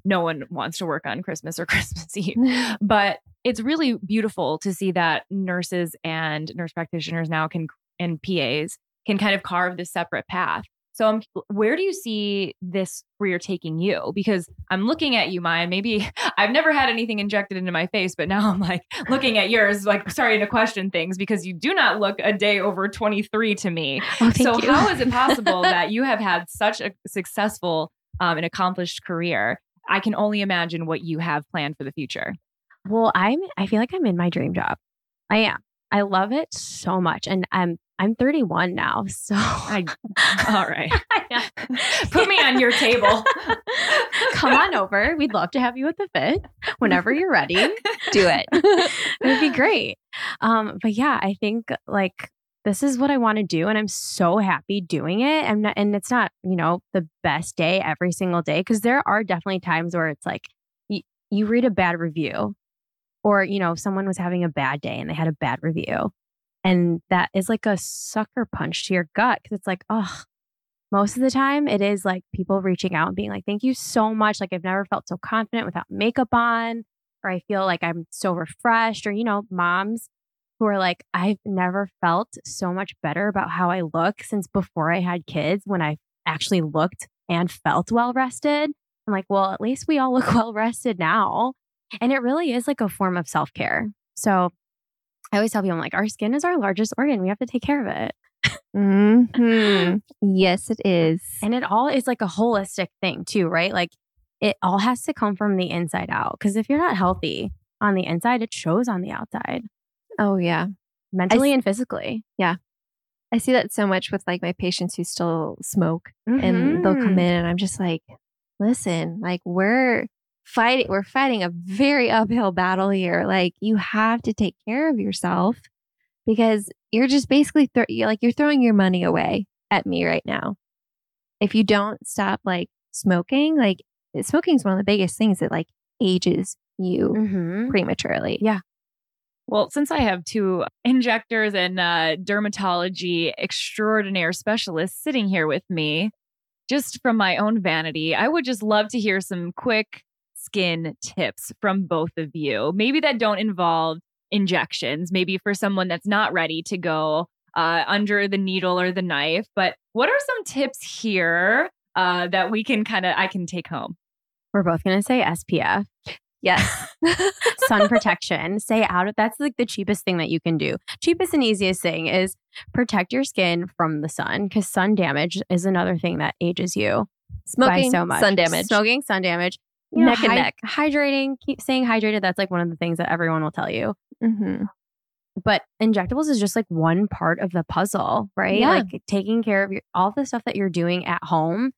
no one wants to work on Christmas or Christmas Eve but it's really beautiful to see that nurses and nurse practitioners now can and PAs can kind of carve this separate path. So, um, where do you see this career taking you? Because I'm looking at you, Maya. Maybe I've never had anything injected into my face, but now I'm like looking at yours, like starting to question things because you do not look a day over 23 to me. Oh, so, you. how is it possible that you have had such a successful um, and accomplished career? I can only imagine what you have planned for the future. Well, I'm I feel like I'm in my dream job. I am. I love it so much. And um I'm 31 now. So I, all right. Put me on your table. Come on over. We'd love to have you at the Fitz whenever you're ready. Do it. it would be great. Um, but yeah, I think like this is what I want to do. And I'm so happy doing it. I'm not, and it's not, you know, the best day every single day. Cause there are definitely times where it's like you, you read a bad review or, you know, someone was having a bad day and they had a bad review. And that is like a sucker punch to your gut. Cause it's like, oh, most of the time it is like people reaching out and being like, thank you so much. Like I've never felt so confident without makeup on, or I feel like I'm so refreshed, or, you know, moms who are like, I've never felt so much better about how I look since before I had kids when I actually looked and felt well rested. I'm like, well, at least we all look well rested now. And it really is like a form of self care. So I always tell people, I'm like, our skin is our largest organ. We have to take care of it. hmm Yes, it is. And it all is like a holistic thing, too, right? Like it all has to come from the inside out. Because if you're not healthy on the inside, it shows on the outside, Oh, yeah. mentally s- and physically. Yeah. I see that so much with like my patients who still smoke and they'll come Mhm. in and I'm just like, listen, like we're fighting, we're fighting a very uphill battle here. Like you have to take care of yourself because you're just basically thro- you're like you're throwing your money away at me right now. If you don't stop like smoking, like smoking is one of the biggest things that like ages you mm-hmm. prematurely. Yeah. Well, since I have two injectors and uh, dermatology extraordinaire specialists sitting here with me, just from my own vanity, I would just love to hear some quick skin tips from both of you. Maybe that don't involve injections, maybe for someone that's not ready to go uh, under the needle or the knife. But what are some tips here uh, that we can kind of, I can take home? We're both going to say SPF, Yes. sun protection. Stay out of that's like the cheapest thing that you can do. Cheapest and easiest thing is protect your skin from the sun because sun damage is another thing that ages you Smoking, by so much. sun damage. Smoking, sun damage. You know, Neck and hy- neck. Hydrating, keep saying hydrated. That's like one of the things that everyone will tell you. hmm But injectables is just like one part of the puzzle, right? Yeah. Like taking care of your, all the stuff that you're doing at home.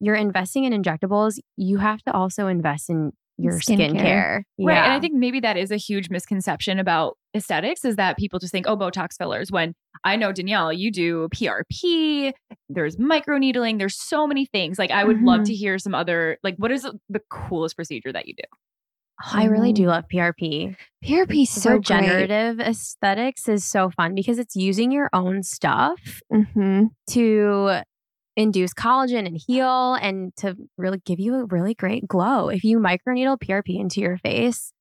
You're investing in injectables. You have to also invest in your Skincare. skincare. Right. And I think maybe that is a huge misconception about aesthetics is that people just think, oh, Botox fillers. When I know, Danielle, you do PRP, there's microneedling, there's so many things. Like, I would love Mhm. to hear some other, like, what is the coolest procedure that you do? I really do love PRP. PRP is so great. Aesthetics is so fun because it's using your own stuff hmm to induce collagen and heal and to really give you a really great glow. If you microneedle PRP into your face,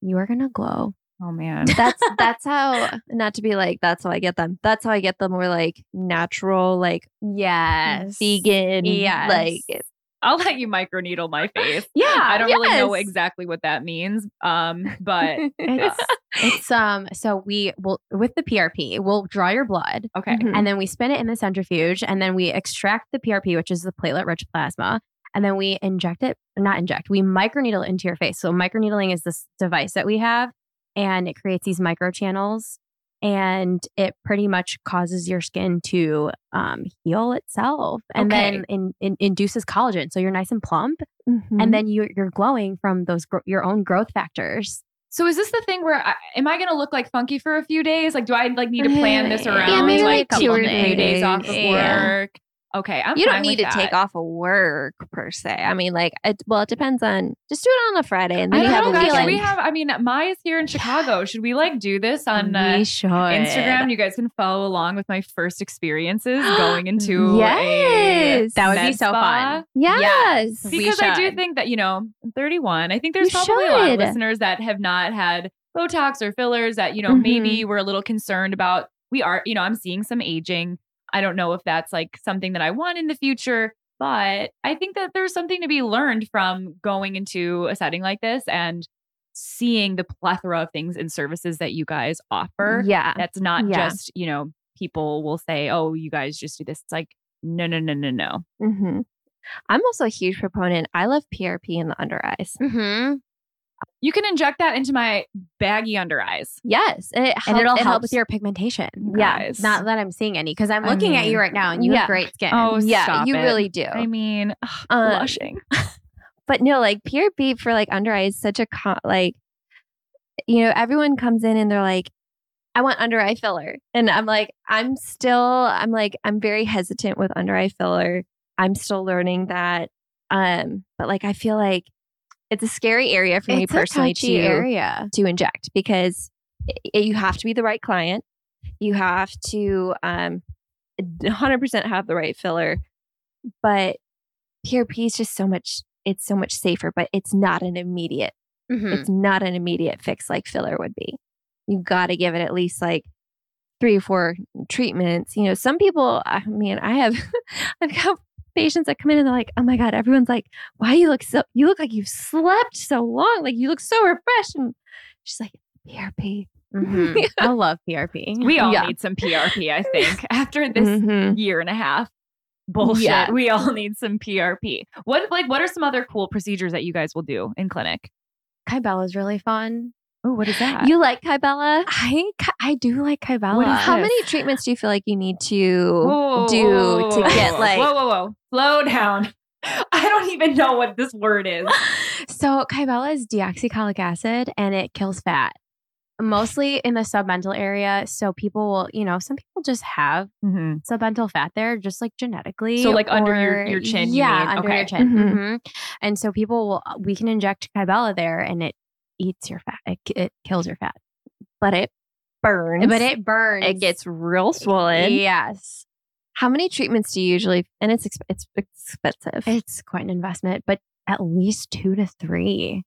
you are going to glow. Oh, man. That's that's how not to be like that's how I get them. That's how I get the more like natural, like Yes. vegan, Yes. like I'll let you microneedle my face. Yeah. I don't really know exactly what that means. Um, but It's, it's um so we will with the PRP, we'll draw your blood okay. Mhm. and then we spin it in the centrifuge and then we extract the PRP, which is the platelet rich plasma, and then we inject it, not inject, we microneedle it into your face. So microneedling is this device that we have and it creates these microchannels and it pretty much causes your skin to um, heal itself and Okay. then in, in, induces collagen. So you're nice and plump Mhm. and then you, you're glowing from those gro- your own growth factors. So is this the thing where I, am I going to look like funky for a few days? Like, do I like need to plan this around? Yeah, around? maybe like, like two or a few three days off of. Yeah. work. Okay, I'm you don't need to take that. off of work per se. I mean, like, it, well, it depends on. Just do it on a Friday, and then I you have a guys. Should weekend. we have? I mean, Maya's here in Chicago. Should we like do this on uh, should. Instagram? You guys can follow along with my first experiences going into a Yes. That would be so spa. fun. yes. We because I do think that you know I'm 31. I think there's You probably a lot of listeners that have not had Botox or fillers that you know Mhm. maybe we're a little concerned about. We are, you know, I'm seeing some aging. I don't know if that's like something that I want in the future, but I think that there's something to be learned from going into a setting like this and seeing the plethora of things and services that you guys offer. Yeah. That's not Yeah. just, you know, people will say, "Oh, you guys just do this." It's like, no, no, no, no, no. Mm-hmm. I'm also a huge proponent. I love PRP in the under eyes. Mm-hmm. You can inject that into my baggy under eyes. Yes, and it helps, and it'll it help helps with your pigmentation. Yeah, Guys. Not that I'm seeing any because I'm I looking at you right now and you yeah. have great skin. Oh, yeah, stop you it. really do. I mean, ugh, Um, blushing. but no, like PRP for like under eye is such a con- like, you know, everyone comes in and they're like, I want under eye filler, and I'm like, I'm still, I'm like, I'm very hesitant with under eye filler. I'm still learning that, um, but like, I feel like it's a scary area for me It's a personally to area. to inject because i you have to be the right client. You have to um, 100% have the right filler. But PRP is just so much, it's so much safer, but it's not an immediate, Mhm. it's not an immediate fix like filler would be. You got to give it at least like three or four treatments. You know, some people, I mean, I have, I've got patients that come in and they're like, oh my God, everyone's like, why you look so, you look like you've slept so long. Like you look so refreshed. And she's like, PRP. Mhm. I love PRP. We all Yeah. need some PRP, I think, after this Mhm. year and a half bullshit. Yeah. We all need some PRP. What like what are some other cool procedures that you guys will do in clinic? Kybella is really fun. Oh, what is that? You like Kybella? I I do like Kybella. What is How Yes. many treatments do you feel like you need to Whoa, do whoa, to get whoa, like? whoa, whoa, whoa, slow down. I don't even know what this word is. So Kybella is deoxycholic acid and it kills fat. Mostly in the submental area. So people will, you know, some people just have submental fat there, just like genetically. So, like, under your- your chin, you Yeah, mean? under Okay. your chin. Mhm. Mhm. And so people will, we can inject Kybella there and it eats your fat. It, it kills your fat. but it burns. But it burns. it gets real swollen. Yes. How many treatments do you usually? And it's exp- it's expensive. It's quite an investment, but at least two to three.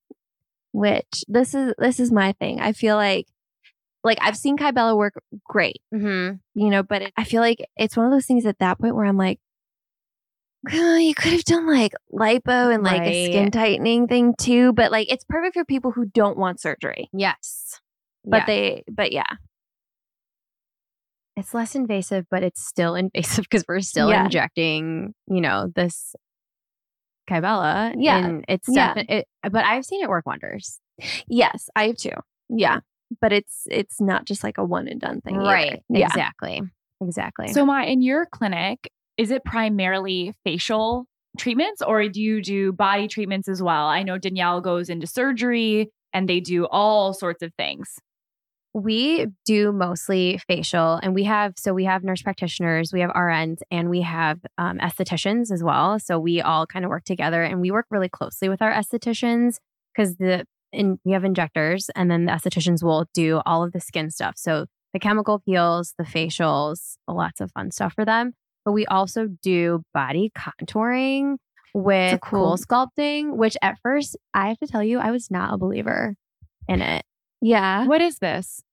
which this is this is my thing. I feel like like I've seen Kybella work great, Mm-hmm. you know, but it, I feel like it's one of those things at that point where I'm like, "Uh, you could have done like lipo and like a skin tightening thing too, but like it's perfect for people who don't want surgery. Yes. But Yeah. they, but yeah, it's less invasive, but it's still invasive because we're still Yeah. injecting, you know, this Kybella. Yeah. And it's Yeah. definitely, it, but I've seen it work wonders. yes, I have too. Yeah, but it's it's not just like a one and done thing, either. Yeah, Exactly. Exactly. So, Mai in your clinic, is it primarily facial treatments, or do you do body treatments as well? I know Danielle goes into surgery, and they do all sorts of things. we do mostly facial and we have so we have nurse practitioners we have rns and we have um, estheticians as well so we all kind of work together and we work really closely with our estheticians because the in, we have injectors and then the estheticians will do all of the skin stuff so the chemical peels the facials lots of fun stuff for them but we also do body contouring with cool- CoolSculpting which at first i have to tell you i was not a believer in it yeah. What is this?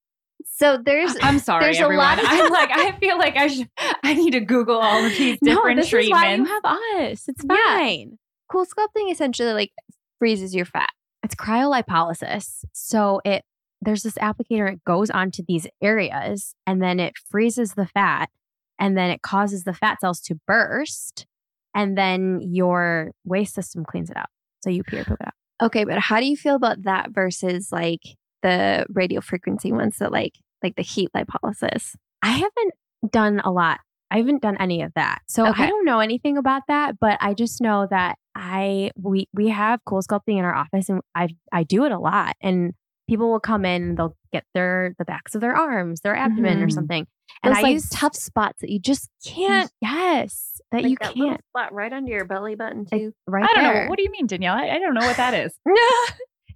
So there's I'm sorry, There's a everyone. lot of- I'm like, I feel like I should. I need to Google all of these different no, this treatments. Is why you have us. It's Yeah. fine. CoolSculpting essentially like freezes your fat. It's cryolipolysis. So it there's this applicator. It goes onto these areas and then it freezes the fat, and then it causes the fat cells to burst, and then your waste system cleans it out. So you pee or poop it out. Okay, but how do you feel about that versus like the radio frequency ones that like like the heat lipolysis? I haven't done a lot. I haven't done any of that. So Okay. I don't know anything about that, but I just know that I we we have CoolSculpting in our office and I I do it a lot and people will come in and they'll get their the backs of their arms, their abdomen or Mhm. something. And Those I like use tough spots that you just can't. yes, that like you that can't spot right under your belly button like, too. right I don't there. know. What do you mean, Danielle? I, I don't know what that is.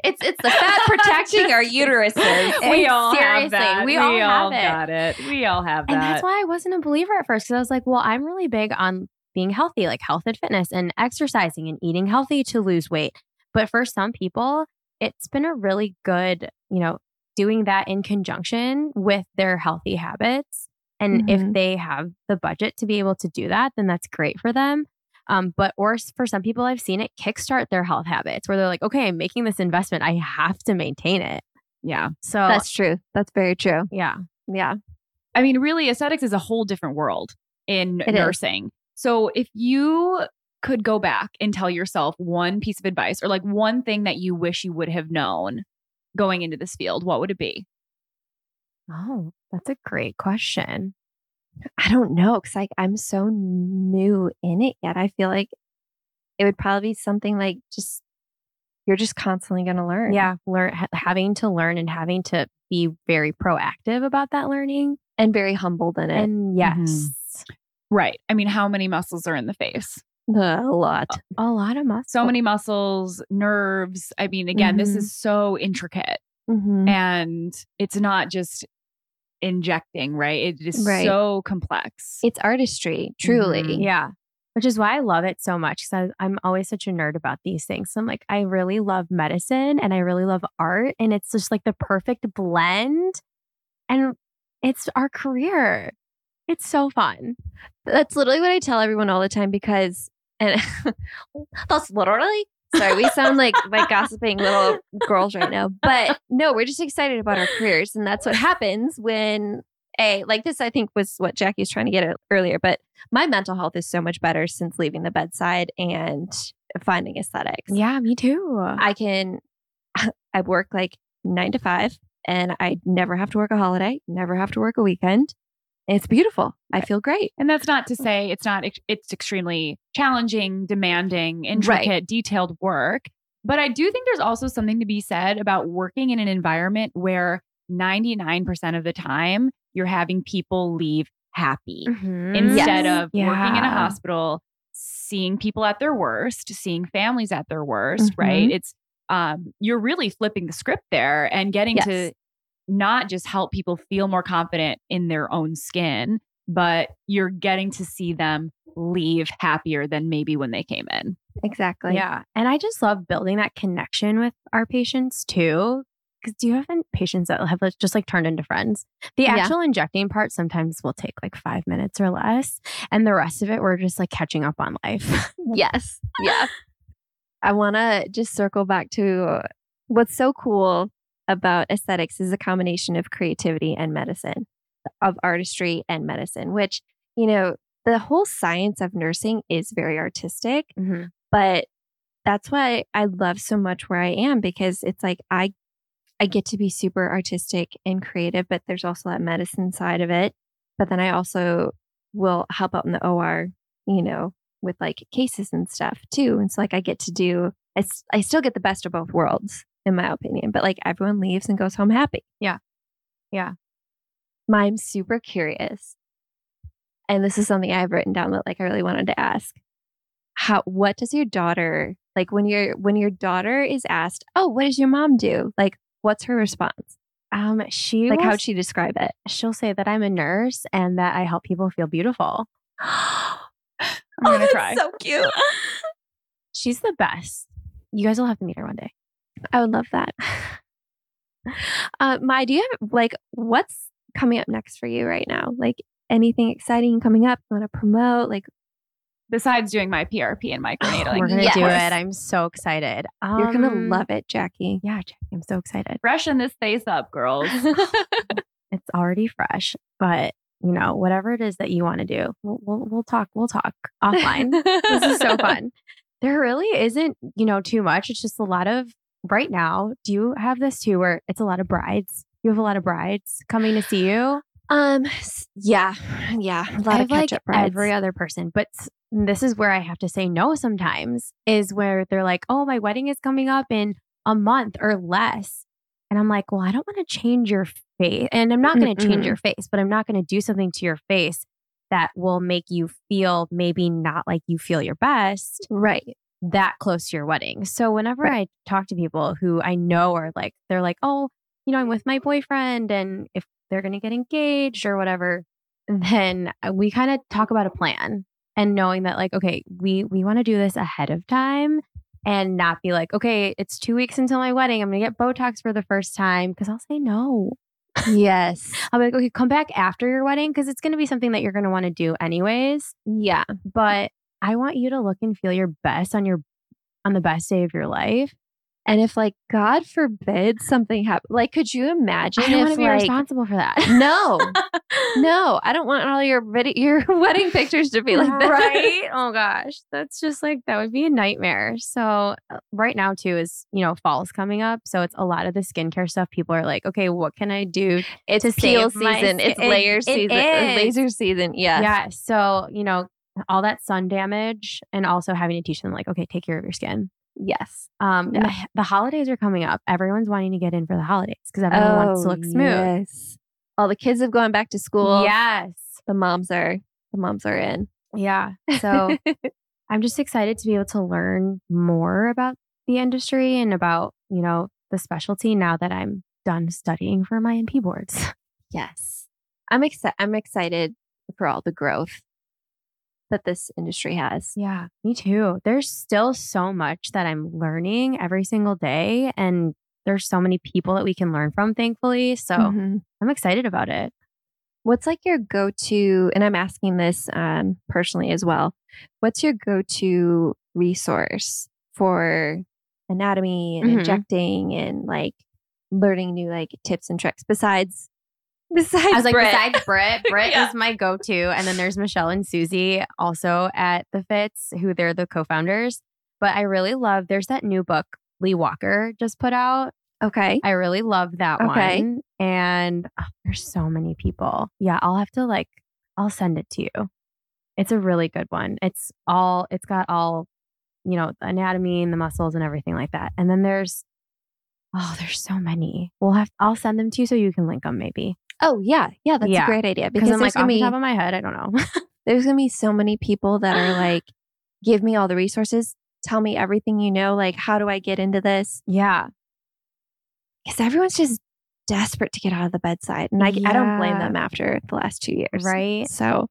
it's it's the fat protecting our uteruses. we all have seriously, that. we all have it. got it. We all have that. And that's why I wasn't a believer at first because I was like, well, I'm really big on being healthy, like health and fitness and exercising and eating healthy to lose weight. But for some people, it's been a really good, you know, doing that in conjunction with their healthy habits. And if Mhm. they have the budget to be able to do that, then that's great for them. Um, but or for some people, I've seen it kickstart their health habits where they're like, okay, I'm making this investment. I have to maintain it. yeah. So That's true. That's very true. yeah. Yeah. I mean, really, aesthetics is a whole different world in It is. nursing. So if you could go back and tell yourself one piece of advice or like one thing that you wish you would have known going into this field, what would it be? Oh, that's a great question. I don't know because like I'm so new in it yet. I feel like it would probably be something like just you're just constantly going to learn. Yeah, learn ha- having to learn and having to be very proactive about that learning. and very humbled in it. And mm-hmm. yes, Right. I mean, how many muscles are in the face? A lot. a lot of muscles. So many muscles, nerves. I mean, again, this Mhm. is so intricate Mhm. and it's not just injecting, right? It is Right. so complex. It's artistry, truly. Mhm. Yeah. Which is why I love it so much because I'm always such a nerd about these things. So I'm like, I really love medicine and I really love art. And it's just like the perfect blend. And it's our career. It's so fun. That's literally what I tell everyone all the time because, and that's literally. Sorry, we sound like like gossiping little girls right now, but no, we're just excited about our careers, and that's what happens when a like this. I think was what Jackie was trying to get at earlier, but my mental health is so much better since leaving the bedside and finding aesthetics. Yeah, me too. I can, I work like nine to five, and I never have to work a holiday, never have to work a weekend. It's beautiful. I feel great. And that's not to say it's not, it's extremely challenging, demanding, intricate, detailed work. But I do think there's also something to be said about working in an environment where 99% of the time you're having people leave happy Mhm. instead Yes. of working in a hospital, seeing people at their worst, seeing families at their worst, Mhm. right? It's, um, you're really flipping the script there and getting Yes. to not just help people feel more confident in their own skin, but you're getting to see them leave happier than maybe when they came in. Exactly. yeah. And I just love building that connection with our patients too. Because do you have any patients that have just like turned into friends? The Yeah. actual injecting part sometimes will take like five minutes or less. And the rest of it, we're just like catching up on life. Yes. Yeah. I want to just circle back to what's so cool about aesthetics is a combination of creativity and medicine, of artistry and medicine, which, you know, the whole science of nursing is very artistic, mm-hmm. but that's why I love so much where I am because it's like I I get to be super artistic and creative, but there's also that medicine side of it. But then I also will help out in the OR, you know, with like cases and stuff too. And so like I get to do I, I still get the best of both worlds in my opinion, but like everyone leaves and goes home happy. Yeah. Yeah. I'm super curious. And this is something I've written down that like I really wanted to ask. How what does your daughter like when your when your daughter is asked, "Oh, what does your mom do?" Like what's her response? Um, she Like will how'd she describe it? she'll say that I'm a nurse and that I help people feel beautiful. I'm Oh, gonna cry. so cute. She's the best. You guys will have to meet her one day. I would love that. Uh, Mai, do you have like what's coming up next for you right now? Like anything exciting coming up? You want to promote? Like Besides doing my PRP and microneedling. We're gonna Yes. do it. I'm so excited. you're gonna Um, love it, Jackie. Yeah, Jackie, I'm so excited. Freshen this face up, girls. It's already fresh, but you know, whatever it is that you want to do, we'll, we'll we'll talk. We'll talk offline. this is so fun. There really isn't, you know, too much. It's just a lot of right now. Do you have this too, where it's a lot of brides? You have a lot of brides coming to see you. Um, yeah, yeah, a lot I of like catch-up every other person, but this is where I have to say no sometimes. Is where they're like, "Oh, my wedding is coming up in a month or less," and I'm like, "Well, I don't want to change your face, and I'm not going to change your face, but I'm not going to do something to your face that will make you feel maybe not like you feel your best right. That close to your wedding." So whenever Right. I talk to people who I know are like, they're like, "Oh, you know, I'm with my boyfriend, and if they're going to get engaged or whatever." then uh, we kind of talk about a plan and knowing that like okay we we want to do this ahead of time and not be like okay it's two weeks until my wedding i'm gonna get botox for the first time because i'll say no Yes. i'll be like okay come back after your wedding because it's gonna be something that you're gonna want to do anyways Yeah. but i want you to look and feel your best on your on the best day of your life And if like God forbid something happened, like could you imagine I don't want to be like responsible for that. no, no, I don't want all your vid- your wedding pictures to be like that. right? Oh gosh, that's just like that would be a nightmare. So uh, right now too is you know fall's coming up, so it's a lot of the skincare stuff. People are like, okay, what can I do? It's peel season. It's layer it season. or. Laser season. Yes. Yeah. So you know all that sun damage, and also having to teach them like, okay, take care of your skin. Yes. Um, Yeah. the, the holidays are coming up. Everyone's wanting to get in for the holidays because everyone wants to look smooth. Oh, Yes. All the kids have gone back to school. Yes. The moms are the moms are in. Yeah. So I'm just excited to be able to learn more about the industry and about, you know, the specialty now that I'm done studying for my NP boards. yes. I'm excited I'm excited for all the growth that this industry has. Yeah, me too. There's still so much that I'm learning every single day. And there's so many people that we can learn from, thankfully. So Mhm. I'm excited about it. What's like your go to, and I'm asking this um, personally as well. What's your go to resource for anatomy and Mhm. injecting and like learning new like tips and tricks besides besides I was like, Britt? besides Britt, Britt Yeah. is my go to. And then there's Michelle and Susie also at the Fitz, who they're the co founders. But I really love, there's that new book Lee Walker just put out. okay. I really love that Okay. one. And oh, there's so many people. Yeah, I'll have to like, I'll send it to you. It's a really good one. It's all, it's got all, you know, the anatomy and the muscles and everything like that. And then there's, oh, there's so many. We'll have, I'll send them to you so you can link them maybe. Oh yeah, yeah, that's Yeah. a great idea Because I'm like, off gonna the top of my head, I don't know. there's gonna be so many people that are like, give me all the resources, tell me everything you know. Like, how do I get into this? yeah. Because everyone's just desperate to get out of the bedside, and I, I don't blame them after the last two years, Right. So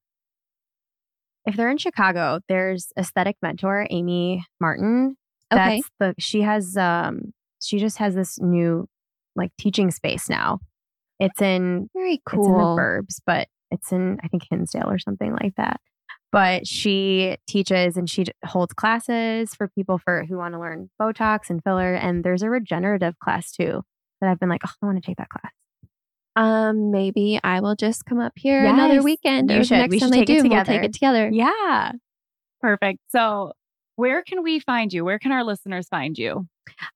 If they're in Chicago, there's aesthetic mentor Amie Martin. okay, That's the she has um she just has this new like teaching space now. It's in very in cool. burbs, but it's in I think Hinsdale or something like that. But she teaches and she holds classes for people for who want to learn Botox and filler. And there's a regenerative class too that I've been like, oh, I want to take that class. Um, maybe I will just come up here another weekend. you or should. The next We time should they take it do, We'll take it together. Yeah. Perfect. So, where can we find you? Where can our listeners find you?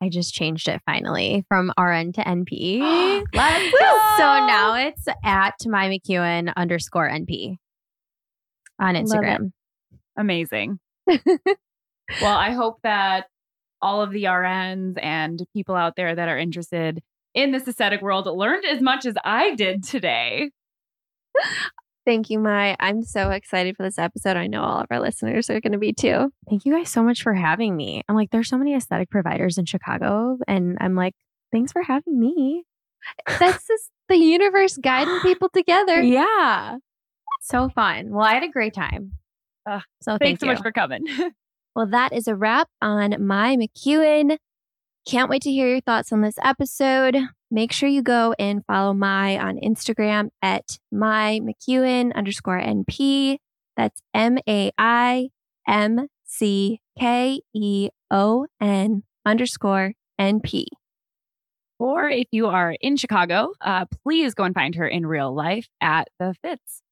I just changed it finally from RN to NP. Let's So now it's at Mai McKeon underscore NP on Instagram. Amazing. well, I hope that all of the RNs and people out there that are interested in this aesthetic world learned as much as I did today. Thank you, Mai. I'm so excited for this episode. I know all of our listeners are going to be too. Thank you guys so much for having me. I'm like, there's so many aesthetic providers in Chicago. And I'm like, thanks for having me. That's just the universe guiding people together. Yeah. So fun. Well, I had a great time. Ugh, so Thanks thank so you. much for coming. Well, that is a wrap on Mai McKeon. Can't wait to hear your thoughts on this episode. Make sure you go and follow Mai on Instagram at Mai McKeon underscore NP. That's M A I M C K E O N underscore NP. or if you are in Chicago, uh, please go and find her in real life at the Fitz.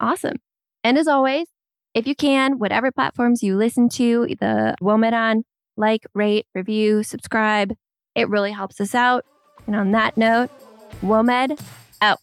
Awesome. And as always, if you can, whatever platforms you listen to, the WOMED on, like, rate, review, subscribe. It really helps us out. And on that note, WOMED out.